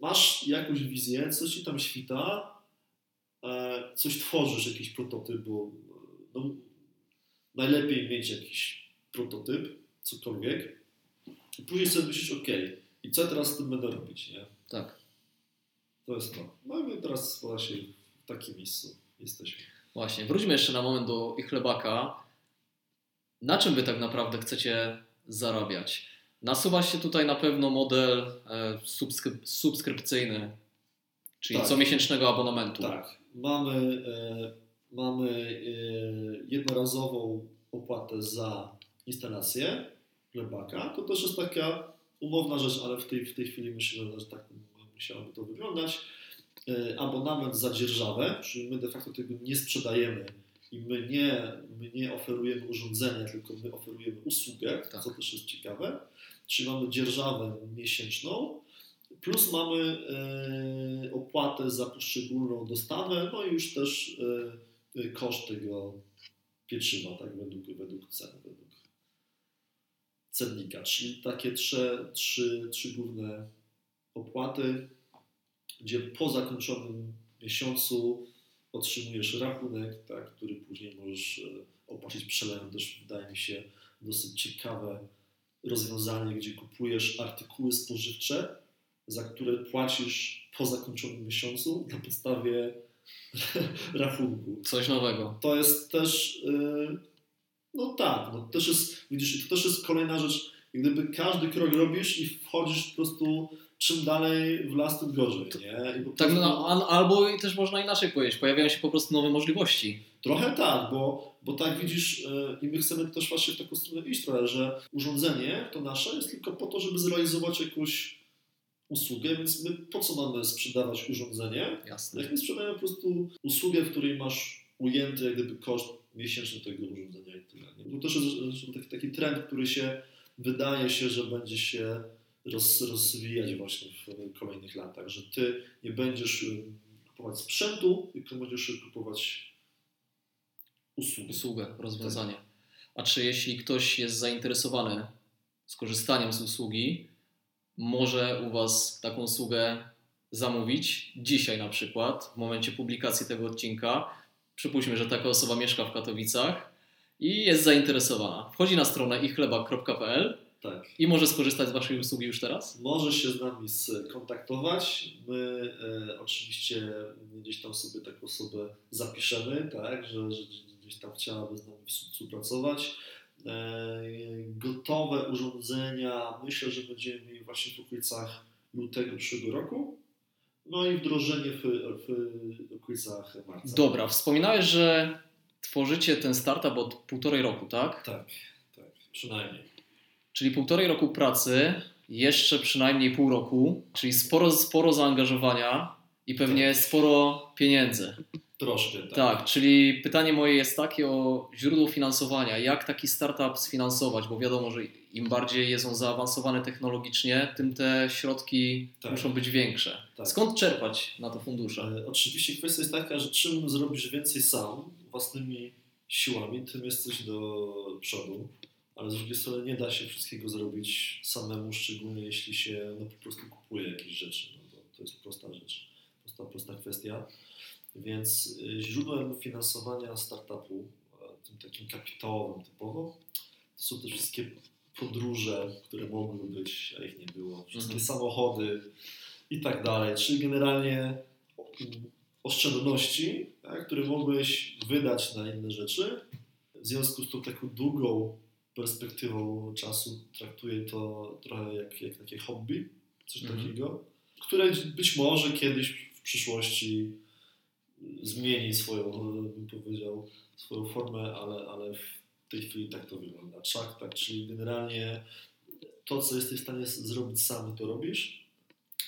B: masz jakąś wizję, coś ci tam świta, e, coś tworzysz, jakiś prototyp, bo no, najlepiej mieć jakiś prototyp, cokolwiek, i później sobie myślisz, ok, i co teraz z tym będę robić, nie?
A: Tak.
B: To jest to. No i my teraz właśnie w takim miejscu jesteśmy.
A: Właśnie, wróćmy jeszcze na moment do ich chlebaka. Na czym wy tak naprawdę chcecie zarabiać? Nasuwa się tutaj na pewno model e, subskryp subskrypcyjny, czyli
B: Tak.
A: comiesięcznego abonamentu.
B: Tak, mamy, e, mamy e, jednorazową opłatę za instalację chlebaka. To też jest taka umowna rzecz, ale w tej, w tej chwili myślę, że tak musiałoby to wyglądać. E, abonament za dzierżawę, czyli my de facto tego nie sprzedajemy i my nie, my nie oferujemy urządzenia, tylko my oferujemy usługę,
A: Tak.
B: co też jest ciekawe. Czyli mamy dzierżawę miesięczną, plus mamy e, opłatę za poszczególną dostawę, no i już też e, koszt tego pieczywa, tak, według, według ceny, według cennika. Czyli takie trzy, trzy, trzy główne opłaty, gdzie po zakończonym miesiącu otrzymujesz rachunek, tak, który później możesz e, opłacić przelewem. Też wydaje mi się dosyć ciekawe rozwiązanie, gdzie kupujesz artykuły spożywcze, za które płacisz po zakończonym miesiącu na podstawie rachunku.
A: Coś nowego.
B: To jest też, yy, no tak, no też jest, widzisz, to też jest kolejna rzecz, gdyby każdy krok robisz i wchodzisz po prostu czym dalej w las, tym gorzej, nie?
A: Tak,
B: prostu-
A: no, al- albo też można inaczej powiedzieć, pojawiają się po prostu nowe możliwości.
B: Trochę tak, bo, bo tak widzisz, e, i my chcemy też właśnie w taką stronę iść trochę, że urządzenie to nasze jest tylko po to, żeby zrealizować jakąś usługę, więc my po co mamy sprzedawać urządzenie?
A: Jasne.
B: Jak my sprzedajemy po prostu usługę, w której masz ujęty jak gdyby koszt miesięczny tego urządzenia i tyle. To też jest taki, taki trend, który się wydaje się, że będzie się roz, rozwijać właśnie w kolejnych latach, że ty nie będziesz y, kupować sprzętu, tylko będziesz kupować usługi.
A: Usługę, rozwiązanie. A czy jeśli ktoś jest zainteresowany skorzystaniem z usługi, może u Was taką usługę zamówić dzisiaj na przykład, w momencie publikacji tego odcinka. Przypuśćmy, że taka osoba mieszka w Katowicach i jest zainteresowana. Wchodzi na stronę ichlebak.pl
B: Tak.
A: i może skorzystać z Waszej usługi już teraz?
B: Może się z nami skontaktować. My e, oczywiście gdzieś tam sobie taką osobę zapiszemy, tak, że, że gdzieś tam chciałaby z nami współpracować. E, gotowe urządzenia myślę, że będziemy mieli właśnie w okolicach lutego przyszłego roku. No i wdrożenie w, w okolicach marca.
A: Dobra, wspominałeś, że tworzycie ten startup od półtorej roku, tak?
B: Tak, tak, przynajmniej.
A: Czyli półtorej roku pracy, jeszcze przynajmniej pół roku, czyli sporo, sporo zaangażowania i pewnie sporo pieniędzy.
B: Troszkę, tak.
A: Tak, czyli pytanie moje jest takie o źródło finansowania. Jak taki startup sfinansować? Bo wiadomo, że im bardziej jest on zaawansowany technologicznie, tym te środki
B: Tak.
A: muszą być większe.
B: Tak.
A: Skąd czerpać na to fundusze?
B: E, Oczywiście kwestia jest taka, że czym zrobisz więcej sam, własnymi siłami, tym jesteś do przodu, ale z drugiej strony nie da się wszystkiego zrobić samemu, szczególnie jeśli się no, po prostu kupuje jakieś rzeczy. No, to, jest prosta rzecz, prosta, prosta kwestia. Więc y, źródłem finansowania startupu, tym takim kapitałowym typowo, to są te wszystkie podróże, które mogły być, a ich nie było, wszystkie
A: Mhm.
B: samochody i tak dalej. Czyli generalnie oszczędności, tak, które mogłeś wydać na inne rzeczy. W związku z tą taką długą perspektywą czasu traktuję to trochę jak, jak takie hobby, coś
A: Mhm.
B: takiego, które być może kiedyś w przyszłości zmieni swoją, bym powiedział, swoją formę, ale, ale w tej chwili tak to wygląda. Tak, tak, czyli generalnie to, co jesteś w stanie zrobić sam, to robisz,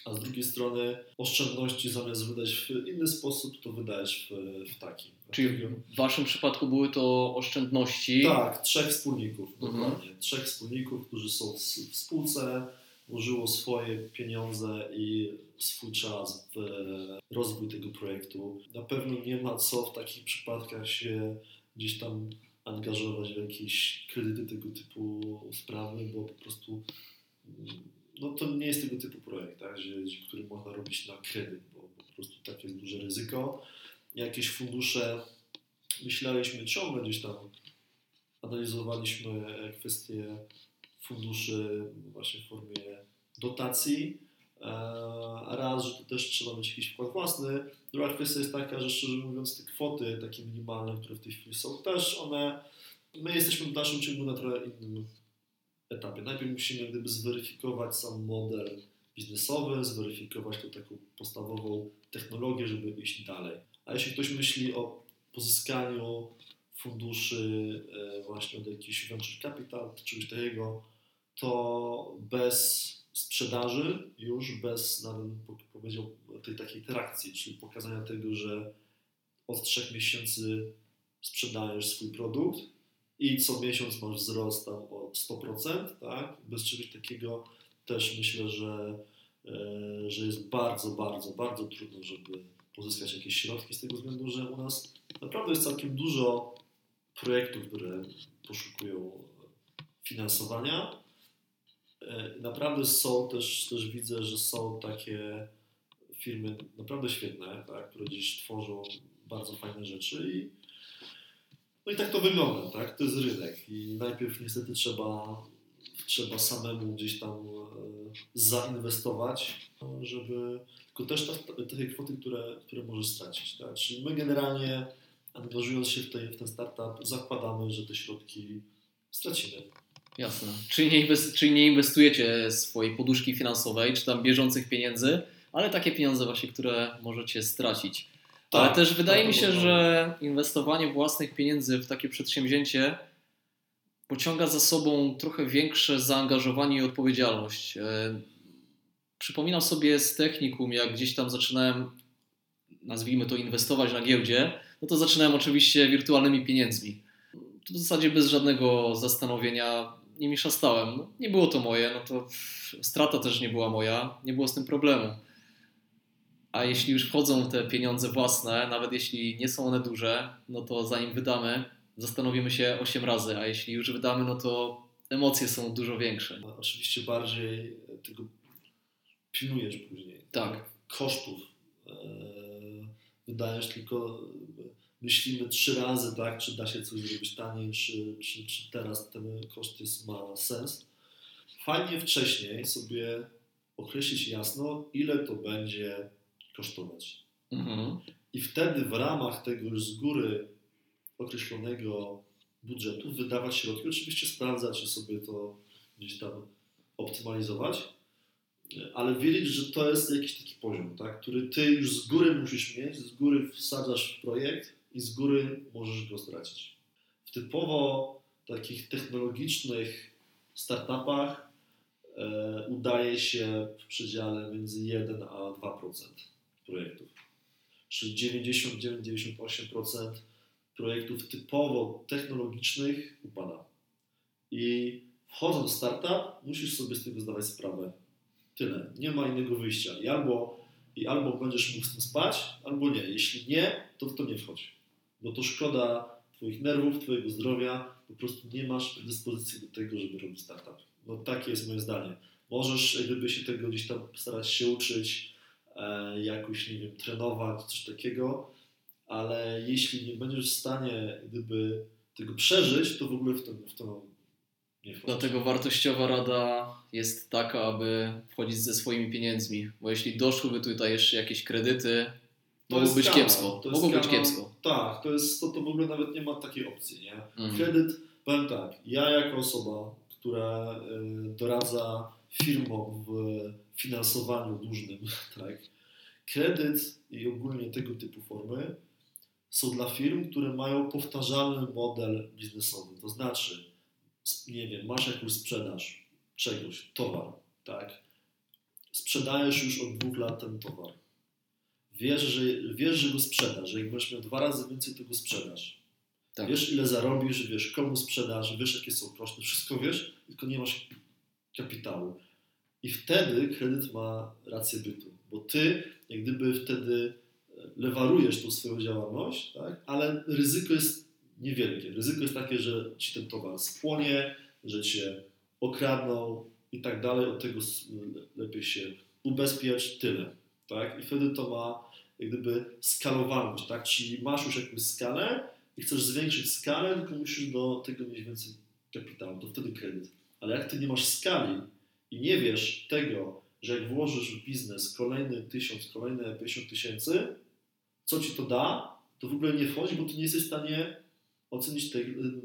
B: a z drugiej strony oszczędności zamiast wydać w inny sposób, to wydajesz w, w taki.
A: Czyli
B: Dlatego-
A: w Waszym przypadku były to oszczędności.
B: tak, trzech wspólników,
A: Mhm.
B: dokładnie. Trzech wspólników, którzy są w, spółce, włożyło swoje pieniądze i swój czas w rozwój tego projektu. Na pewno nie ma co w takich przypadkach się gdzieś tam angażować w jakieś kredyty tego typu sprawy, bo po prostu no to nie jest tego typu projekt, tak, że, który można robić na kredyt, bo po prostu takie jest duże ryzyko. Jakieś fundusze myśleliśmy ciągle gdzieś tam, analizowaliśmy kwestie funduszy właśnie w formie dotacji, a raz, że to też trzeba mieć jakiś wkład własny. Druga kwestia jest taka, że szczerze mówiąc te kwoty takie minimalne, które w tej chwili są, też one, my jesteśmy w naszym ciągu na trochę innym etapie. Najpierw musimy gdyby zweryfikować sam model biznesowy, zweryfikować tą taką podstawową technologię, żeby iść dalej. A jeśli ktoś myśli o pozyskaniu funduszy e, właśnie od jakichś venture capital czegoś takiego, to bez sprzedaży, już bez nawet powiedział tej takiej trakcji, czyli pokazania tego, że od trzech miesięcy sprzedajesz swój produkt i co miesiąc masz wzrost tam o 100%, tak? Bez czegoś takiego też myślę, że, e, że jest bardzo, bardzo, bardzo trudno, żeby pozyskać jakieś środki z tego względu, że u nas naprawdę jest całkiem dużo projektów, które poszukują finansowania. E, naprawdę są też, też widzę, że są takie firmy naprawdę świetne, tak, które gdzieś tworzą bardzo fajne rzeczy i no i tak to wygląda, tak? To jest rynek i najpierw niestety trzeba, trzeba samemu gdzieś tam e, zainwestować, żeby tylko też te, te kwoty, które, które możesz stracić, tak? Czyli my generalnie angażując się w, tej, w ten startup zakładamy, że te środki stracimy.
A: Jasne. Czyli nie, inwest- czyli nie inwestujecie swojej poduszki finansowej, czy tam bieżących pieniędzy, ale takie pieniądze właśnie, które możecie stracić. Tak, ale też wydaje mi się, że inwestowanie własnych pieniędzy w takie przedsięwzięcie pociąga za sobą trochę większe zaangażowanie i odpowiedzialność. E, przypominam sobie z technikum, jak gdzieś tam zaczynałem, nazwijmy to, inwestować na giełdzie, no to zaczynałem oczywiście wirtualnymi pieniędzmi. W zasadzie bez żadnego zastanowienia nimi szastałem. No, nie było to moje, no to strata też nie była moja, nie było z tym problemu. A jeśli już wchodzą te pieniądze własne, nawet jeśli nie są one duże, no to zanim wydamy, zastanowimy się 8 razy, a jeśli już wydamy, no to emocje są dużo większe.
B: No, oczywiście bardziej tego pilnujesz później.
A: Tak.
B: Kosztów. Eee, wydajesz tylko, myślimy trzy razy, tak, czy da się coś zrobić taniej, czy, czy, czy teraz ten koszt jest, ma sens. Fajnie wcześniej sobie określić jasno, ile to będzie kosztować. Mhm. I wtedy w ramach tego już z góry określonego budżetu wydawać środki, oczywiście sprawdzać czy sobie to gdzieś tam optymalizować, ale wiedzieć, że to jest jakiś taki poziom, tak, który ty już z góry musisz mieć, z góry wsadzasz w projekt i z góry możesz go stracić. W typowo takich technologicznych startupach e, udaje się w przedziale między 1 a 2% projektów. Czyli 99-98% projektów typowo technologicznych upada. I wchodząc w startup, musisz sobie z tego zdawać sprawę. Tyle. Nie ma innego wyjścia. I albo, i albo będziesz mógł z tym spać, albo nie. Jeśli nie, to w to nie wchodź. Bo to szkoda Twoich nerwów, Twojego zdrowia. Po prostu nie masz predyspozycji do tego, żeby robić startup. No takie jest moje zdanie. Możesz gdyby się tego gdzieś tam starać się uczyć, E, jakoś, nie wiem, trenować, coś takiego, ale jeśli nie będziesz w stanie gdyby tego przeżyć, to w ogóle w to, w to nie wchodzi.
A: Dlatego wartościowa rada jest taka, aby wchodzić ze swoimi pieniędzmi, bo jeśli doszłyby tutaj jeszcze jakieś kredyty, to mogło być kiepsko. Mogło być kiepsko.
B: Tak, to, jest, to, to w ogóle nawet nie ma takiej opcji. Nie? Mhm. Kredyt, powiem tak, ja jako osoba, która y, doradza firmom w finansowaniu dłużnym, tak? Kredyt i ogólnie tego typu formy są dla firm, które mają powtarzalny model biznesowy. To znaczy, nie wiem, masz jakąś sprzedaż czegoś, towar, tak? Sprzedajesz już od dwóch lat ten towar. Wiesz, że, wiesz, że go sprzedasz, że jak będziesz miał dwa razy więcej, to go sprzedasz. Tak. Wiesz, ile zarobisz, wiesz, komu sprzedasz, wiesz, jakie są koszty, wszystko wiesz, tylko nie masz kapitału. I wtedy kredyt ma rację bytu, bo ty jak gdyby wtedy lewarujesz tą swoją działalność, tak? ale ryzyko jest niewielkie. Ryzyko jest takie, że ci ten towar spłonie, że cię okradną i tak dalej. Od tego lepiej się ubezpiecz, tyle. Tak? I wtedy to ma jak gdyby skalowalność, tak? Czyli masz już jakąś skalę i chcesz zwiększyć skalę, tylko musisz do tego mieć więcej kapitału, to wtedy kredyt. Ale jak ty nie masz skali i nie wiesz tego, że jak włożysz w biznes kolejny tysiąc, kolejne 50 tysięcy, co ci to da, to w ogóle nie wchodzi, bo ty nie jesteś w stanie ocenić te,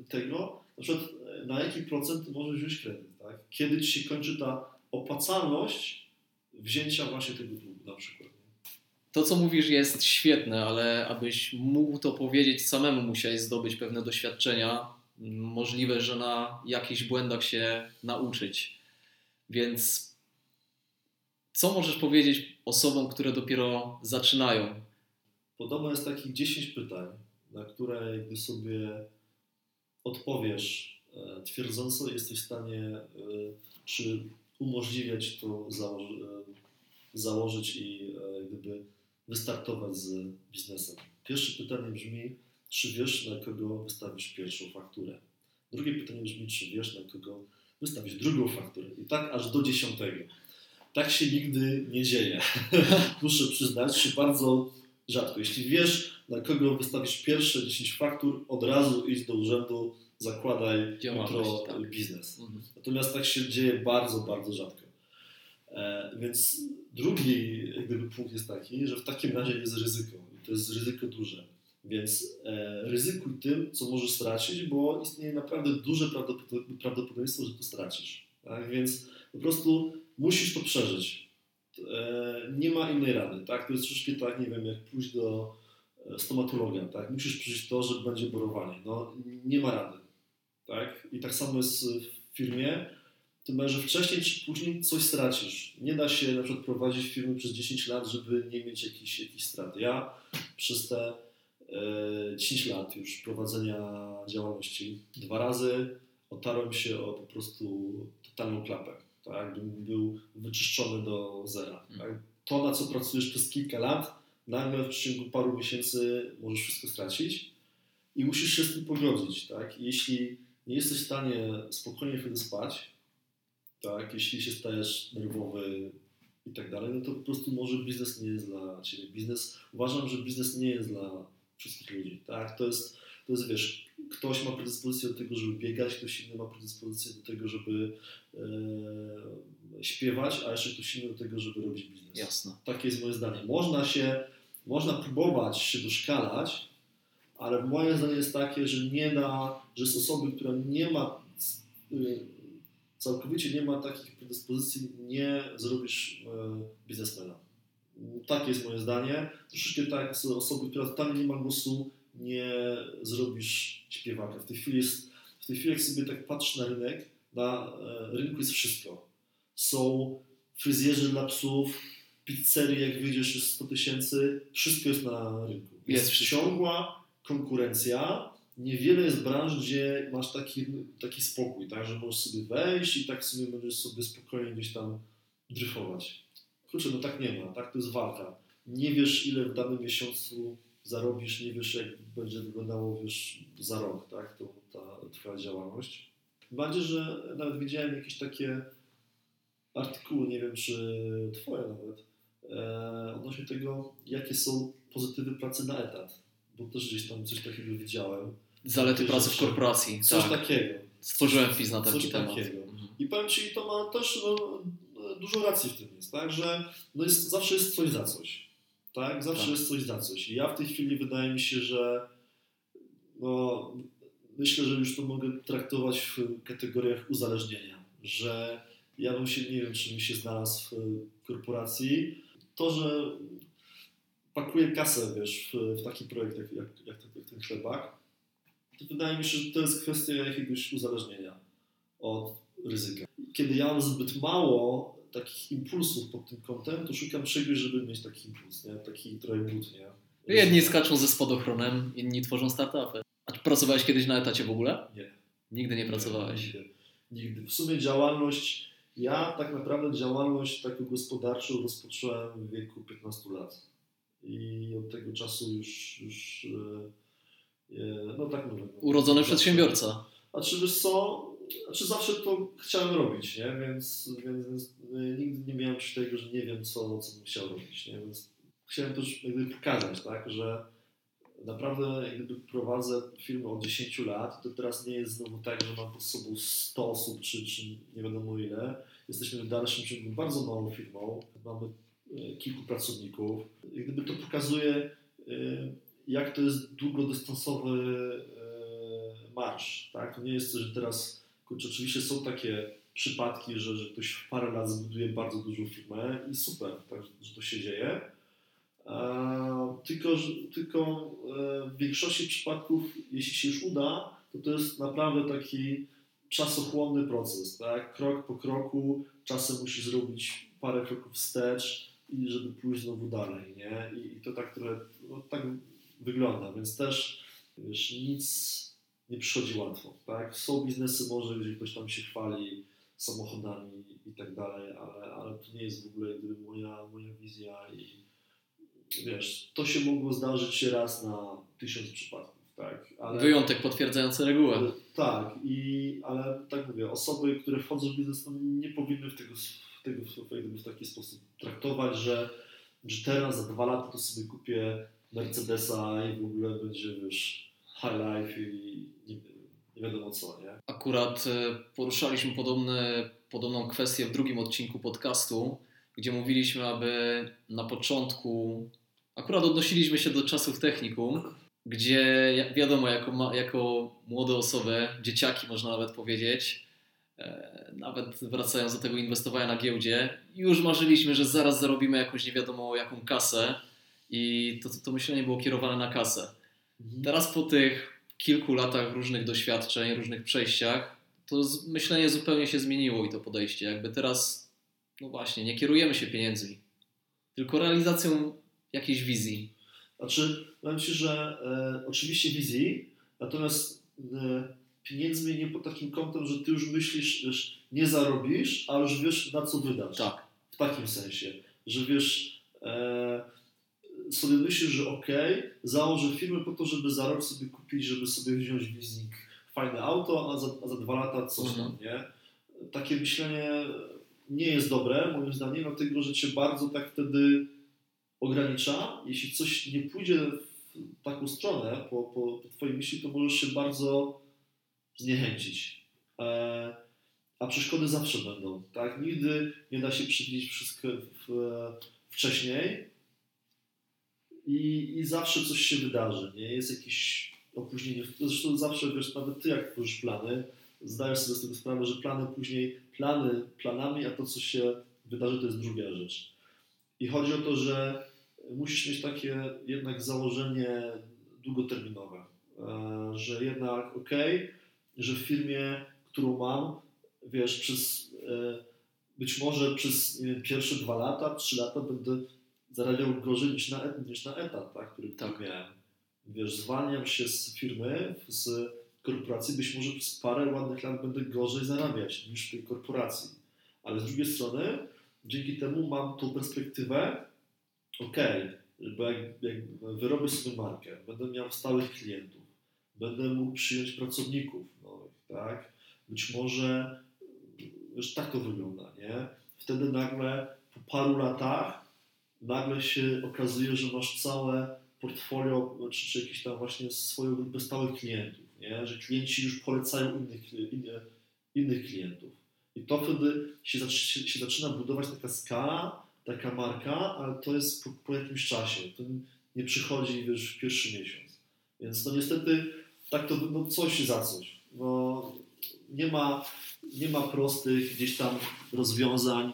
B: tego, na przykład na jaki procent możesz wziąć kredyt, tak? Kiedy ci się kończy ta opłacalność wzięcia właśnie tego długu na przykład.
A: To, co mówisz, jest świetne, ale abyś mógł to powiedzieć samemu, musiałeś zdobyć pewne doświadczenia. Możliwe, że na jakichś błędach się nauczyć. Więc co możesz powiedzieć osobom, które dopiero zaczynają?
B: Podobno jest takich 10 pytań, na które gdy sobie odpowiesz e, twierdząco, jesteś w stanie e, czy umożliwiać to e, założyć i gdyby wystartować z biznesem. Pierwsze pytanie brzmi, czy wiesz, na kogo wystawisz pierwszą fakturę? Drugie pytanie brzmi, czy wiesz, na kogo wystawisz drugą fakturę? I tak aż do dziesiątego. Tak się nigdy nie dzieje. Muszę przyznać, się bardzo rzadko. Jeśli wiesz, na kogo wystawisz pierwsze 10 faktur, od razu idź do urzędu, zakładaj jutro tak. biznes. Mhm. Natomiast tak się dzieje bardzo, bardzo rzadko. E, więc drugi gdyby, punkt jest taki, że w takim razie jest ryzyko. I to jest ryzyko duże. Więc e, ryzykuj tym, co możesz stracić, bo istnieje naprawdę duże prawdopodobieństwo, że to stracisz. Tak? Więc po prostu musisz to przeżyć. E, nie ma innej rady. Tak? To jest troszeczkę tak, nie wiem, jak pójść do e, stomatologa. Tak? Musisz przeżyć to, że będzie borowanie. No, nie ma rady. Tak? I tak samo jest w firmie tym że wcześniej czy później coś stracisz. Nie da się na przykład prowadzić firmy przez 10 lat, żeby nie mieć jakichś, jakichś strat. Ja przez te e, 10 lat już prowadzenia działalności dwa razy otarłem się o po prostu totalną klapę. Tak? Był wyczyszczony do zera. Tak? Mm. To, na co pracujesz przez kilka lat, nagle w przeciągu paru miesięcy możesz wszystko stracić i musisz się z tym pogodzić. Tak? Jeśli nie jesteś w stanie spokojnie wtedy spać, tak, jeśli się stajesz nerwowy i tak dalej, no to po prostu może biznes nie jest dla Ciebie. Biznes, uważam, że biznes nie jest dla wszystkich ludzi, tak, to jest, to jest, wiesz, ktoś ma predyspozycję do tego, żeby biegać, ktoś inny ma predyspozycję do tego, żeby e, śpiewać, a jeszcze ktoś inny do tego, żeby robić biznes.
A: Jasne.
B: Takie jest moje zdanie. Można się, można próbować się doszkalać, ale moje zdanie jest takie, że nie da, że z osoby, która nie ma całkowicie nie ma takich predyspozycji, nie zrobisz e, biznesmena. Takie jest moje zdanie. Troszeczkę tak z osoby, która totalnie nie ma głosu, nie zrobisz śpiewaka. W tej chwili jest, w tej chwili jak sobie tak patrz na rynek, na e, rynku jest wszystko. Są fryzjerzy dla psów, pizzerie, jak wyjdziesz jest 100 tysięcy, wszystko jest na rynku. Jest, jest ciągła konkurencja, niewiele jest branż, gdzie masz taki, taki spokój, tak, że możesz sobie wejść i tak sobie będziesz sobie spokojnie gdzieś tam dryfować. Kurczę, no tak nie ma, tak, to jest walka. Nie wiesz, ile w danym miesiącu zarobisz, nie wiesz, jak będzie wyglądało, wiesz, za rok, tak, to ta twoja działalność. Bardziej, że nawet widziałem jakieś takie artykuły, nie wiem, czy twoje nawet, e, odnośnie tego, jakie są pozytywy pracy na etat, bo też gdzieś tam coś takiego widziałem
A: Zalety pracy w korporacji.
B: Coś tak. takiego.
A: Stworzyłem wpis na taki
B: coś
A: temat.
B: Takiego. Mhm. I powiem Ci, to ma też no, dużo racji w tym jest, tak, że no jest, zawsze jest coś za coś. Tak? Zawsze tak. jest coś za coś. I ja w tej chwili wydaje mi się, że no, myślę, że już to mogę traktować w kategoriach uzależnienia, że ja bym się, nie wiem, czy mi się znalazł w korporacji, to, że pakuję kasę, wiesz, w, w taki projekt jak, jak, jak, jak ten chlebak, to wydaje mi się, że to jest kwestia jakiegoś uzależnienia od ryzyka. Kiedy ja mam zbyt mało takich impulsów pod tym kątem, to szukam czegoś, żeby mieć taki impuls, nie? taki trochę but, nie?
A: Jedni skaczą ze spadochronem, inni tworzą startupy. A pracowałeś kiedyś na etacie w ogóle?
B: Nie.
A: Nigdy nie pracowałeś?
B: Nigdy. nigdy. W sumie działalność, ja tak naprawdę działalność taką gospodarczą rozpocząłem w wieku 15 lat. I od tego czasu już, już e, No tak mówię.
A: Urodzony przedsiębiorca.
B: A czy wiesz co, znaczy zawsze to chciałem robić, nie? Więc, więc, więc nigdy nie miałem tego, że nie wiem, co, co bym chciał robić, nie? Więc chciałem też jakby pokazać, tak, że naprawdę gdyby prowadzę firmę od 10 lat, to teraz nie jest znowu tak, że mam pod sobą 100 osób, czy, czy nie wiadomo ile. Jesteśmy w dalszym ciągu bardzo małą firmą, mamy e, kilku pracowników. I gdyby to pokazuje, e, jak to jest długodystansowy e, marsz, tak? To nie jest to, że teraz, kurczę, oczywiście są takie przypadki, że, że ktoś w parę lat zbuduje bardzo dużą firmę i super, tak, że to się dzieje tylko, tylko e, w większości przypadków, jeśli się już uda, to to jest naprawdę taki czasochłonny proces, tak? Krok po kroku, czasem musi zrobić parę kroków wstecz i żeby pójść znowu dalej, nie? I, i to tak trochę, no, tak wygląda, więc też, wiesz, nic nie przychodzi łatwo, tak? Są biznesy może, gdzie ktoś tam się chwali samochodami i tak dalej, ale, ale to nie jest w ogóle moja, moja wizja i wiesz, to się mogło zdarzyć się raz na tysiąc przypadków, tak?
A: Ale, Wyjątek potwierdzający regułę.
B: Tak, i, ale tak mówię, osoby, które wchodzą w biznes, no nie powinny w tego, w tego w taki sposób traktować, że, że teraz za dwa lata to sobie kupię Mercedesa i w ogóle będzie, wiesz, high life i nie, nie wiadomo co, nie?
A: Akurat e, poruszaliśmy podobne, podobną kwestię w drugim odcinku podcastu, gdzie mówiliśmy, aby na początku, akurat odnosiliśmy się do czasów technikum, gdzie wiadomo, jako, jako młode osoby, dzieciaki można nawet powiedzieć, e, nawet wracając do tego inwestowania na giełdzie, już marzyliśmy, że zaraz zarobimy jakąś nie wiadomo jaką kasę i to, to myślenie było kierowane na kasę. Mhm. Teraz po tych kilku latach różnych doświadczeń, różnych przejściach, to myślenie zupełnie się zmieniło i to podejście. Jakby teraz no właśnie, nie kierujemy się pieniędzmi, tylko realizacją jakiejś wizji.
B: Znaczy, powiem Ci, że e, oczywiście wizji, natomiast e, pieniędzmi nie pod takim kątem, że Ty już myślisz, wiesz, nie zarobisz, a już wiesz na co wydasz.
A: Tak.
B: W takim sensie, że wiesz, e, sobie myślisz, że ok, założę firmę po to, żeby za rok sobie kupić, żeby sobie wziąć leasing fajne auto, a za, a za dwa lata coś tam, mhm. nie? Takie myślenie nie jest dobre, moim zdaniem, dlatego że cię bardzo tak wtedy ogranicza. Jeśli coś nie pójdzie w taką stronę po, po, po Twojej myśli, to możesz się bardzo zniechęcić. E, a przeszkody zawsze będą. Tak? Nigdy nie da się przewidzieć wszystko w, wcześniej i, i zawsze coś się wydarzy. Nie jest jakieś opóźnienie. Zresztą zawsze wiesz, nawet Ty jak tworzysz plany, zdajesz sobie z tego sprawę, że plany później, plany planami, a to, co się wydarzy, to jest druga rzecz. I chodzi o to, że musisz mieć takie jednak założenie długoterminowe, e, że jednak ok, że w firmie, którą mam, wiesz, przez e, być może przez wiem, pierwsze dwa lata, trzy lata będę zarabiał gorzej niż na, niż na etat, tak, który tak. miałem. Wiesz, zwalniam się z firmy, z korporacji być może przez parę ładnych lat będę gorzej zarabiać niż w tej korporacji. Ale z drugiej strony, dzięki temu mam tą perspektywę, ok, bo jak, jak wyrobię sobie markę, będę miał stałych klientów, będę mógł przyjąć pracowników nowych, tak? Być może, już tak to wygląda, nie? Wtedy nagle po paru latach nagle się okazuje, że masz całe portfolio, czy, czy jakieś tam właśnie swoją grupę stałych klientów nie? że klienci już polecają innych, innych, innych klientów. I to wtedy się, się zaczyna budować taka skala, taka marka, ale to jest po, po jakimś czasie. To nie przychodzi wiesz, w pierwszy miesiąc. Więc no niestety tak to no coś za coś. No, nie, ma, nie ma prostych gdzieś tam rozwiązań.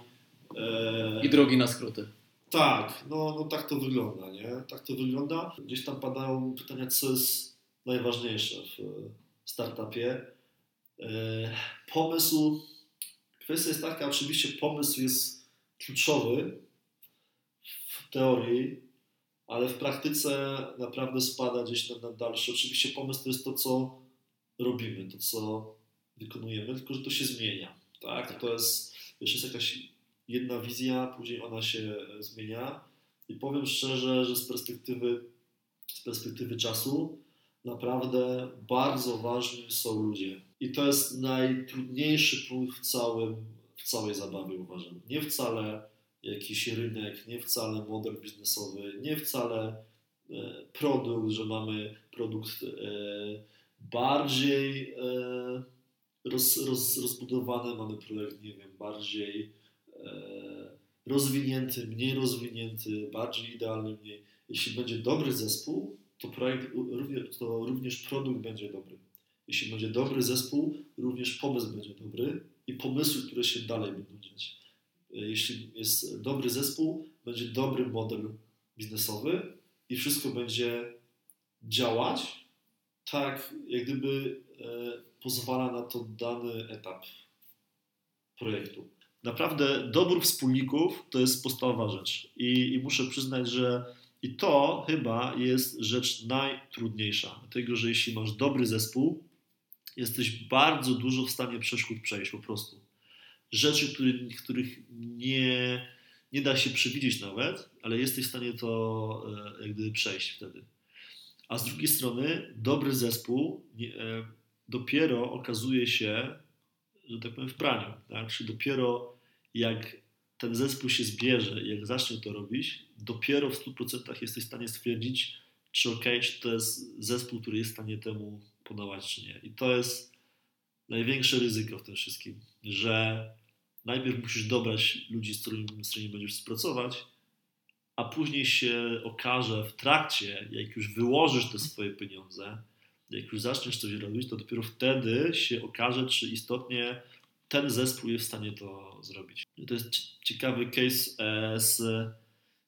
A: E... I drogi na skróty.
B: Tak, no, no tak to wygląda, nie? Tak to wygląda. Gdzieś tam padają pytania, co jest najważniejsze w startupie. E, pomysł, kwestia jest taka, oczywiście pomysł jest kluczowy w teorii, ale w praktyce naprawdę spada gdzieś na, na dalsze. Oczywiście pomysł to jest to, co robimy, to, co wykonujemy, tylko że to się zmienia. Tak? To jest, wiesz, jest jakaś jedna wizja, później ona się zmienia i powiem szczerze, że z perspektywy, z perspektywy czasu naprawdę bardzo ważni są ludzie. I to jest najtrudniejszy punkt w, całym, w całej zabawie, uważam. Nie wcale jakiś rynek, nie wcale model biznesowy, nie wcale e, produkt, że mamy produkt e, bardziej e, roz, roz, rozbudowany, mamy projekt, nie wiem, bardziej rozwinięty, mniej rozwinięty, bardziej idealny, mniej. Jeśli będzie dobry zespół, to, projekt, to również produkt będzie dobry. Jeśli będzie dobry zespół, również pomysł będzie dobry i pomysły, które się dalej będą dziać. Jeśli jest dobry zespół, będzie dobry model biznesowy i wszystko będzie działać tak, jak gdyby e, pozwala na to dany etap projektu. Naprawdę dobór wspólników to jest podstawowa rzecz i, i muszę przyznać, że i to chyba jest rzecz najtrudniejsza, dlatego że jeśli masz dobry zespół, jesteś bardzo dużo w stanie przeszkód przejść po prostu. Rzeczy, który, których nie, nie da się przewidzieć nawet, ale jesteś w stanie to e, jak gdyby przejść wtedy. A z drugiej strony dobry zespół nie, e, dopiero okazuje się, że tak powiem, w praniu. Tak? Czyli dopiero jak ten zespół się zbierze i jak zacznie to robić, dopiero w 100% jesteś w stanie stwierdzić, czy ok, czy to jest zespół, który jest w stanie temu podawać, czy nie. I to jest największe ryzyko w tym wszystkim, że najpierw musisz dobrać ludzi, z którymi, z którymi będziesz współpracować, a później się okaże w trakcie, jak już wyłożysz te swoje pieniądze, jak już zaczniesz coś robić, to dopiero wtedy się okaże, czy istotnie ten zespół jest w stanie to zrobić. To jest ciekawy case e, z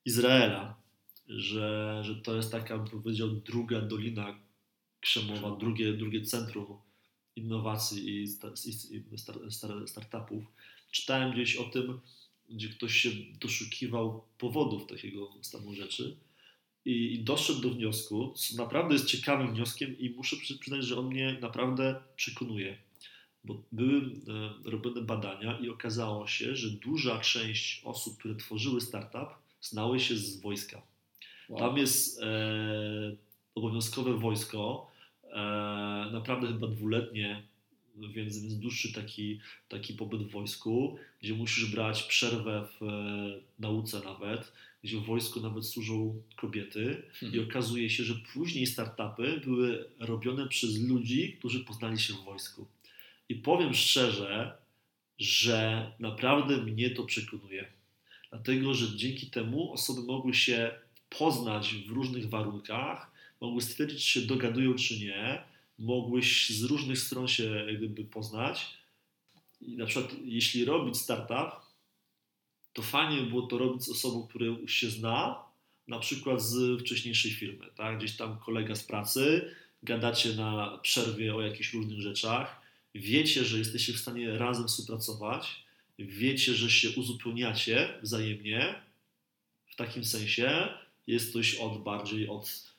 B: Izraela, że, że to jest taka, bym powiedział, druga dolina krzemowa, drugie, drugie centrum innowacji i, i, i startupów. Czytałem gdzieś o tym, gdzie ktoś się doszukiwał powodów takiego stanu rzeczy i, i doszedł do wniosku, co naprawdę jest ciekawym wnioskiem i muszę przyznać, że on mnie naprawdę przekonuje bo były e, robione badania i okazało się, że duża część osób, które tworzyły startup, znały się z wojska. Wow. Tam jest e, obowiązkowe wojsko, e, naprawdę chyba dwuletnie, więc, więc dłuższy taki, taki pobyt w wojsku, gdzie musisz brać przerwę w e, nauce nawet, gdzie w wojsku nawet służą kobiety hmm. i okazuje się, że później startupy były robione przez ludzi, którzy poznali się w wojsku. I powiem szczerze, że naprawdę mnie to przekonuje. Dlatego, że dzięki temu osoby mogły się poznać w różnych warunkach, mogły stwierdzić, czy się dogadują, czy nie, mogły z różnych stron się gdyby poznać. I na przykład, jeśli robić startup, to fajnie było to robić z osobą, która już się zna, na przykład z wcześniejszej firmy, tak? Gdzieś tam kolega z pracy, gadacie na przerwie o jakichś różnych rzeczach, wiecie, że jesteście w stanie razem współpracować, wiecie, że się uzupełniacie wzajemnie, w takim sensie jest ktoś od bardziej od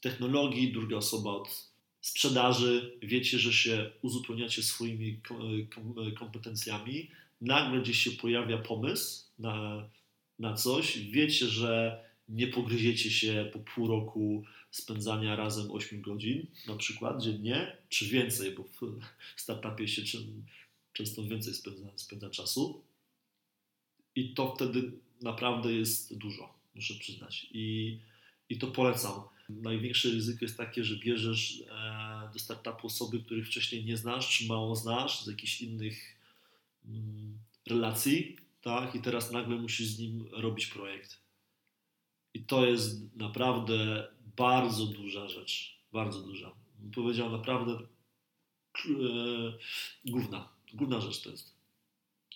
B: technologii, druga osoba od sprzedaży, wiecie, że się uzupełniacie swoimi kompetencjami, nagle gdzieś się pojawia pomysł na, na coś, wiecie, że nie pogryziecie się po pół roku spędzania razem 8 godzin na przykład dziennie, czy więcej, bo w startupie się często więcej spędza, spędza czasu. I to wtedy naprawdę jest dużo, muszę przyznać. I, i to polecam. Największe ryzyko jest takie, że bierzesz e, do startupu osoby, których wcześniej nie znasz, czy mało znasz, z jakichś innych mm, relacji, tak? I teraz nagle musisz z nim robić projekt. I to jest naprawdę bardzo duża rzecz. Bardzo duża. Powiedział naprawdę e, główna. Główna rzecz to jest.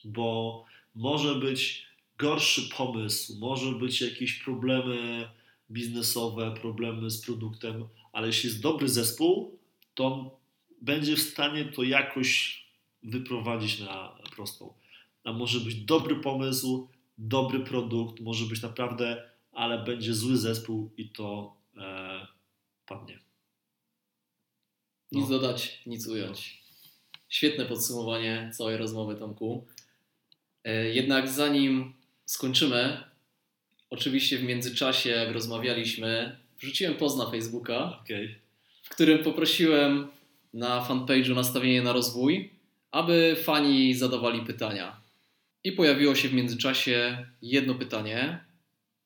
B: Bo może być gorszy pomysł, może być jakieś problemy biznesowe, problemy z produktem, ale jeśli jest dobry zespół, to on będzie w stanie to jakoś wyprowadzić na prostą. A może być dobry pomysł, dobry produkt, może być naprawdę, ale będzie zły zespół i to e, padnie.
A: No. Nic dodać, nic ująć. Świetne podsumowanie całej rozmowy, Tomku. E, jednak zanim skończymy, oczywiście w międzyczasie, jak rozmawialiśmy, wrzuciłem post na Facebooka,
B: okay.
A: w w którym poprosiłem na fanpage'u nastawienie na rozwój, aby fani zadawali pytania. I pojawiło się w międzyczasie jedno pytanie.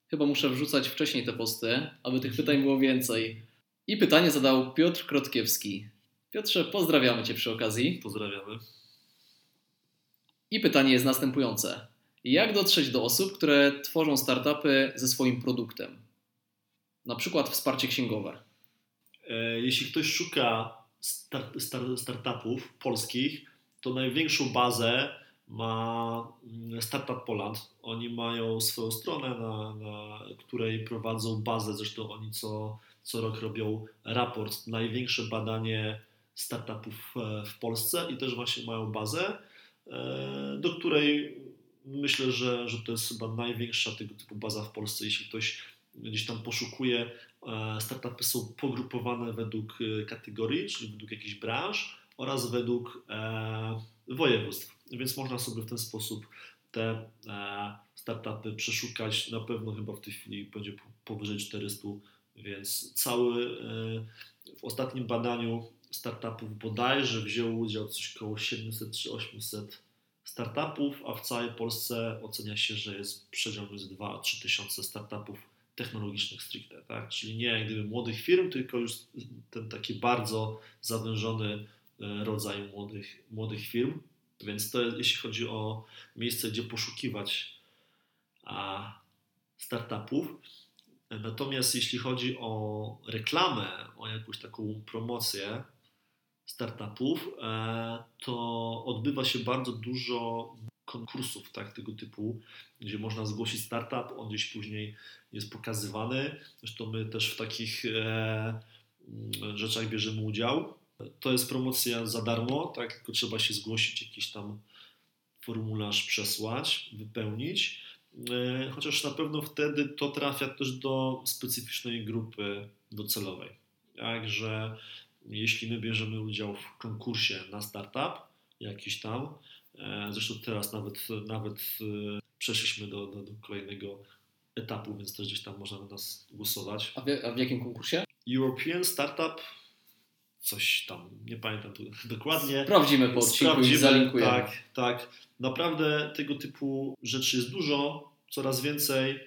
A: Chyba muszę wrzucać wcześniej te posty, aby tych pytań było więcej. I pytanie zadał Piotr Krotkiewski. Piotrze, pozdrawiamy Cię przy okazji.
B: Pozdrawiamy.
A: I pytanie jest następujące. Jak dotrzeć do osób, które tworzą startupy ze swoim produktem? Na przykład wsparcie księgowe.
B: E, jeśli ktoś szuka start, start, startupów polskich, to największą bazę ma mm, Startup Poland. Oni mają swoją stronę, na, na której prowadzą bazę, zresztą oni co, co rok robią raport, największe badanie startupów e, w Polsce i też właśnie mają bazę, e, do której myślę, że, że to jest chyba największa tego typu baza w Polsce. Jeśli ktoś gdzieś tam poszukuje, e, startupy są pogrupowane według kategorii, czyli według jakichś branż oraz według województw. Więc można sobie w ten sposób te startupy przeszukać. Na pewno chyba w tej chwili będzie powyżej 400, więc cały w ostatnim badaniu startupów bodajże wzięło udział coś około 700 czy 800 startupów, a w całej Polsce ocenia się, że jest przedział między 2 a 3 tysiące startupów technologicznych stricte, tak? czyli nie jak gdyby młodych firm, tylko już ten taki bardzo zawężony e, rodzaj młodych, młodych firm. Więc to jeśli chodzi o miejsce, gdzie poszukiwać startupów. Natomiast jeśli chodzi o reklamę, o jakąś taką promocję, startupów, e, to odbywa się bardzo dużo konkursów tak, tego typu, gdzie można zgłosić startup, on gdzieś później jest pokazywany. Zresztą my też w takich e, rzeczach bierzemy udział. To jest promocja za darmo, tak, tylko trzeba się zgłosić, jakiś tam formularz przesłać, wypełnić. E, chociaż na pewno wtedy to trafia też do specyficznej grupy docelowej. Także jeśli my bierzemy udział w konkursie na startup, jakiś tam, e, zresztą teraz nawet, nawet e, przeszliśmy do, do, do kolejnego etapu, więc też gdzieś tam można na nas głosować.
A: A w, a w jakim konkursie?
B: European Startup coś tam, nie pamiętam dokładnie.
A: Sprawdzimy po odcinku Sprawdzimy, i zalinkujemy.
B: Tak, tak. Naprawdę tego typu rzeczy jest dużo, coraz więcej,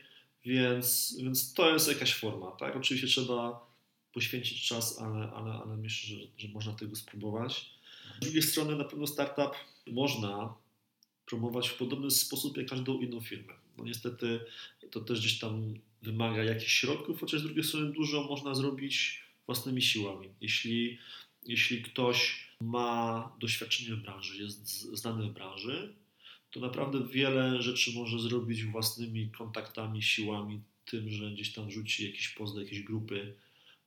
B: więc, więc to jest jakaś forma, tak? Oczywiście trzeba poświęcić czas, ale, ale, ale myślę, że, że można tego spróbować. Z drugiej strony na pewno startup można promować w podobny sposób jak każdą inną firmę. No niestety to też gdzieś tam wymaga jakichś środków, chociaż z drugiej strony dużo można zrobić własnymi siłami. Jeśli, jeśli ktoś ma doświadczenie w branży, jest znany w branży, to naprawdę wiele rzeczy może zrobić własnymi kontaktami, siłami, tym, że gdzieś tam rzuci jakiś post do jakiejś grupy,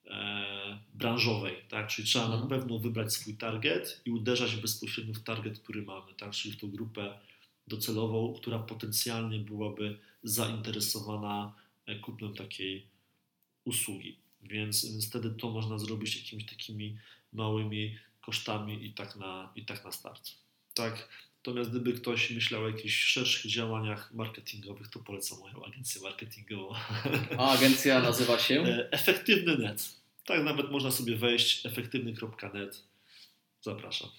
B: e, branżowej, tak? Czyli trzeba mhm. na pewno wybrać swój target i uderzać bezpośrednio w target, który mamy, tak? Czyli w tą grupę docelową, która potencjalnie byłaby zainteresowana kupnem takiej usługi. Więc, więc wtedy to można zrobić jakimiś takimi małymi kosztami i tak na, i tak na start. Tak. Natomiast gdyby ktoś myślał o jakichś szerszych działaniach marketingowych, to polecam moją agencję marketingową.
A: A agencja nazywa się?
B: E, Efektywny Net. Tak nawet można sobie wejść efektywny.net. Zapraszam.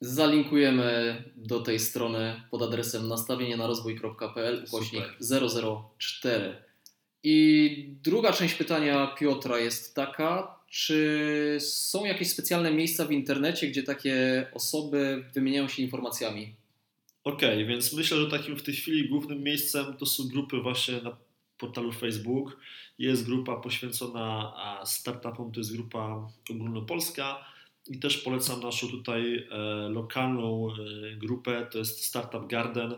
A: Zalinkujemy do tej strony pod adresem nastawienie na rozwój.pl ukośnik 004. I druga część pytania Piotra jest taka, czy są jakieś specjalne miejsca w internecie, gdzie takie osoby wymieniają się informacjami?
B: Okej, okay, więc myślę, że takim w tej chwili głównym miejscem to są grupy właśnie na portalu Facebook. Jest grupa poświęcona startupom, to jest grupa ogólnopolska i też polecam naszą tutaj e, lokalną e, grupę, to jest Startup Garden.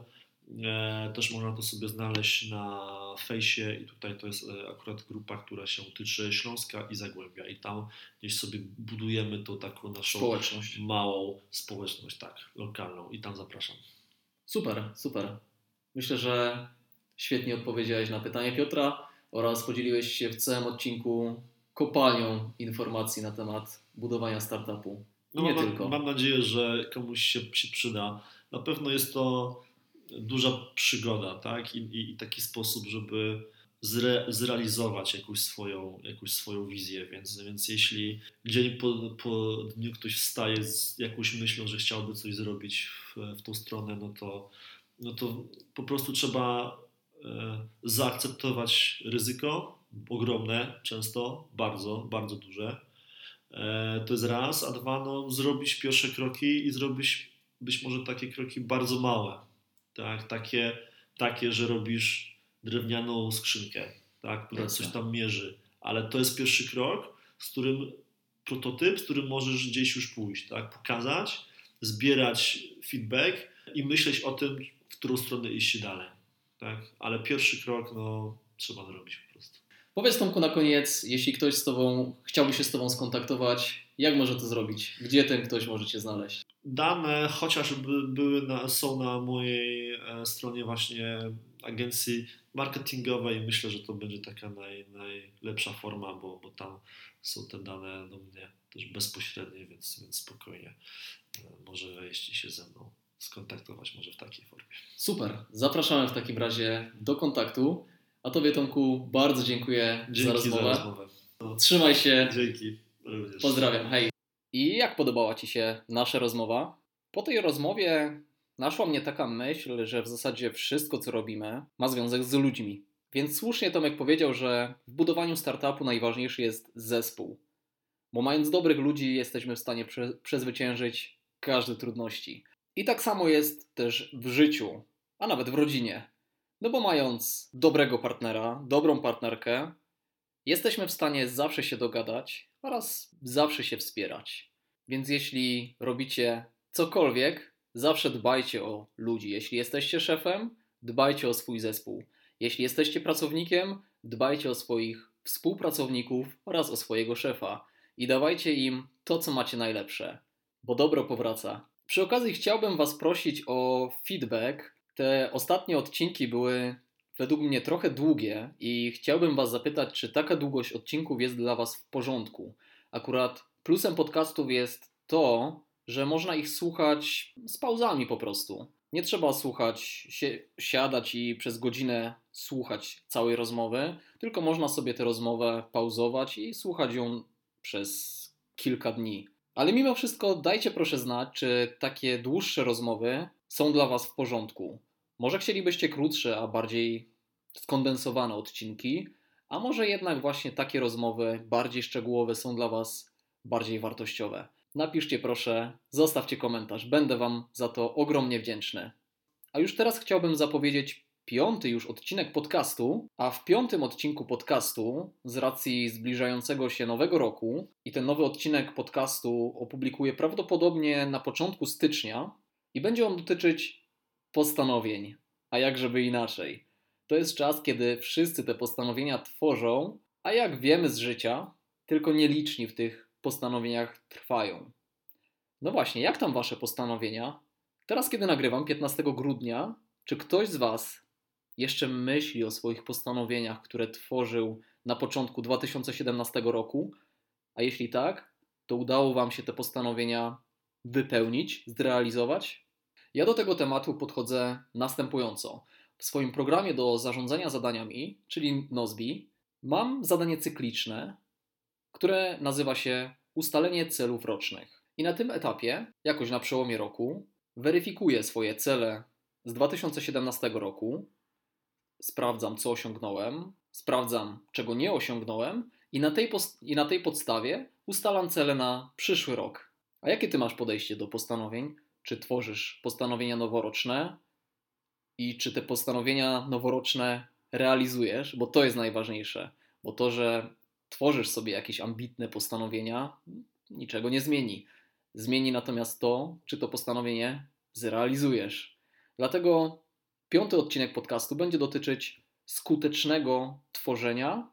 B: E, też można to sobie znaleźć na fejsie i tutaj to jest akurat grupa, która się tyczy Śląska i Zagłębia i tam gdzieś sobie budujemy tą taką naszą
A: społeczność.
B: małą społeczność, tak, lokalną i tam zapraszam.
A: Super, super. Myślę, że świetnie odpowiedziałeś na pytanie Piotra oraz podzieliłeś się w całym odcinku kopalnią informacji na temat budowania startupu.
B: No
A: nie
B: mam,
A: tylko.
B: Mam nadzieję, że komuś się, się przyda. Na pewno jest to duża przygoda, tak? I, i, i taki sposób, żeby zre, zrealizować jakąś swoją, jakąś swoją wizję, więc, więc jeśli dzień po, po dniu ktoś wstaje z jakąś myślą, że chciałby coś zrobić w, w tą stronę, no to, no to po prostu trzeba e, zaakceptować ryzyko, ogromne często, bardzo, bardzo duże. E, to jest raz, a dwa, no, zrobić pierwsze kroki i zrobić być może takie kroki bardzo małe, tak? takie, takie że robisz drewnianą skrzynkę, tak, która coś tam mierzy, ale to jest pierwszy krok, z którym prototyp, z którym możesz gdzieś już pójść, tak, pokazać, zbierać feedback i myśleć o tym, w którą stronę iść dalej, tak, ale pierwszy krok, no, trzeba zrobić po prostu.
A: Powiedz Tomku na koniec, jeśli ktoś z Tobą chciałby się z Tobą skontaktować, jak może to zrobić? Gdzie ten ktoś może Cię znaleźć?
B: Dane chociażby były na, są na mojej e, stronie właśnie agencji marketingowej. Myślę, że to będzie taka naj, najlepsza forma, bo, bo tam są te dane do mnie też bezpośrednie, więc, więc spokojnie e, może wejść się ze mną skontaktować może w takiej formie.
A: Super. Zapraszamy w takim razie do kontaktu. A Tobie Tomku bardzo dziękuję
B: Dzięki
A: za rozmowę.
B: Za rozmowę.
A: No. Trzymaj się.
B: Dzięki. Również.
A: Pozdrawiam. Hej. I jak podobała Ci się nasza rozmowa? Po tej rozmowie naszła mnie taka myśl, że w zasadzie wszystko, co robimy, ma związek z ludźmi. Więc słusznie Tomek powiedział, że w budowaniu startupu najważniejszy jest zespół. Bo mając dobrych ludzi, jesteśmy w stanie prze przezwyciężyć każde trudności. I tak samo jest też w życiu, a nawet w rodzinie. No bo mając dobrego partnera, dobrą partnerkę, jesteśmy w stanie zawsze się dogadać oraz zawsze się wspierać. Więc jeśli robicie cokolwiek, Zawsze dbajcie o ludzi. Jeśli jesteście szefem, dbajcie o swój zespół. Jeśli jesteście pracownikiem, dbajcie o swoich współpracowników oraz o swojego szefa i dawajcie im to, co macie najlepsze, bo dobro powraca. Przy okazji chciałbym Was prosić o feedback. Te ostatnie odcinki były według mnie trochę długie i chciałbym Was zapytać, czy taka długość odcinków jest dla Was w porządku. Akurat plusem podcastów jest to, że można ich słuchać z pauzami po prostu. Nie trzeba słuchać, si siadać i przez godzinę słuchać całej rozmowy, tylko można sobie tę rozmowę pauzować i słuchać ją przez kilka dni. Ale mimo wszystko dajcie proszę znać, czy takie dłuższe rozmowy są dla Was w porządku. Może chcielibyście krótsze, a bardziej skondensowane odcinki, a może jednak właśnie takie rozmowy bardziej szczegółowe są dla Was bardziej wartościowe. Napiszcie proszę, zostawcie komentarz, będę Wam za to ogromnie wdzięczny. A już teraz chciałbym zapowiedzieć piąty już odcinek podcastu, a w piątym odcinku podcastu, z racji zbliżającego się nowego roku, i ten nowy odcinek podcastu opublikuję prawdopodobnie na początku stycznia, i będzie on dotyczyć postanowień, a jak żeby inaczej. To jest czas, kiedy wszyscy te postanowienia tworzą, a jak wiemy z życia, tylko nieliczni w tych postanowieniach trwają. No właśnie, jak tam wasze postanowienia? Teraz, kiedy nagrywam, 15 grudnia, czy ktoś z was jeszcze myśli o swoich postanowieniach, które tworzył na początku 2017 roku? A jeśli tak, to udało wam się te postanowienia wypełnić, zrealizować? Ja do tego tematu podchodzę następująco. W swoim programie do zarządzania zadaniami, czyli Nozbi, mam zadanie cykliczne, które nazywa się ustalenie celów rocznych. I na tym etapie, jakoś na przełomie roku, weryfikuję swoje cele z 2017 roku, sprawdzam, co osiągnąłem, sprawdzam, czego nie osiągnąłem, i na tej, i na tej podstawie ustalam cele na przyszły rok. A jakie ty masz podejście do postanowień? Czy tworzysz postanowienia noworoczne i czy te postanowienia noworoczne realizujesz? Bo to jest najważniejsze. Bo to, że tworzysz sobie jakieś ambitne postanowienia, niczego nie zmieni. Zmieni natomiast to, czy to postanowienie zrealizujesz. Dlatego piąty odcinek podcastu będzie dotyczyć skutecznego tworzenia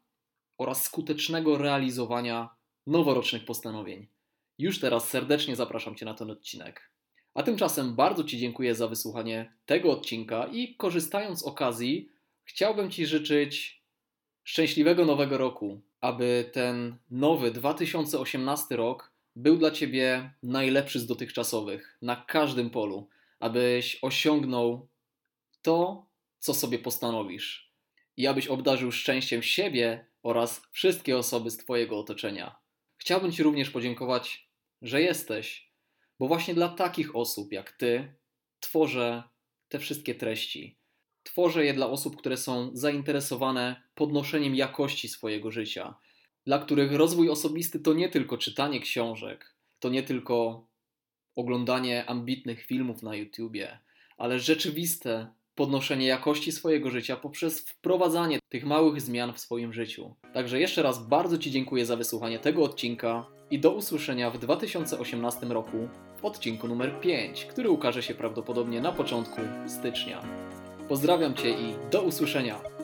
A: oraz skutecznego realizowania noworocznych postanowień. Już teraz serdecznie zapraszam Cię na ten odcinek. A tymczasem bardzo Ci dziękuję za wysłuchanie tego odcinka i korzystając z okazji, chciałbym Ci życzyć szczęśliwego nowego roku, aby ten nowy 2018 rok był dla Ciebie najlepszy z dotychczasowych na każdym polu, abyś osiągnął to, co sobie postanowisz. i abyś obdarzył szczęściem siebie oraz wszystkie osoby z Twojego otoczenia. Chciałbym Ci również podziękować, że jesteś, bo właśnie dla takich osób jak Ty tworzę te wszystkie treści. Tworzę je dla osób, które są zainteresowane podnoszeniem jakości swojego życia, dla których rozwój osobisty to nie tylko czytanie książek, to nie tylko oglądanie ambitnych filmów na YouTubie, ale rzeczywiste podnoszenie jakości swojego życia poprzez wprowadzanie tych małych zmian w swoim życiu. Także jeszcze raz bardzo Ci dziękuję za wysłuchanie tego odcinka i do usłyszenia w 2018 roku w odcinku numer 5, który ukaże się prawdopodobnie na początku stycznia. Pozdrawiam Cię i do usłyszenia!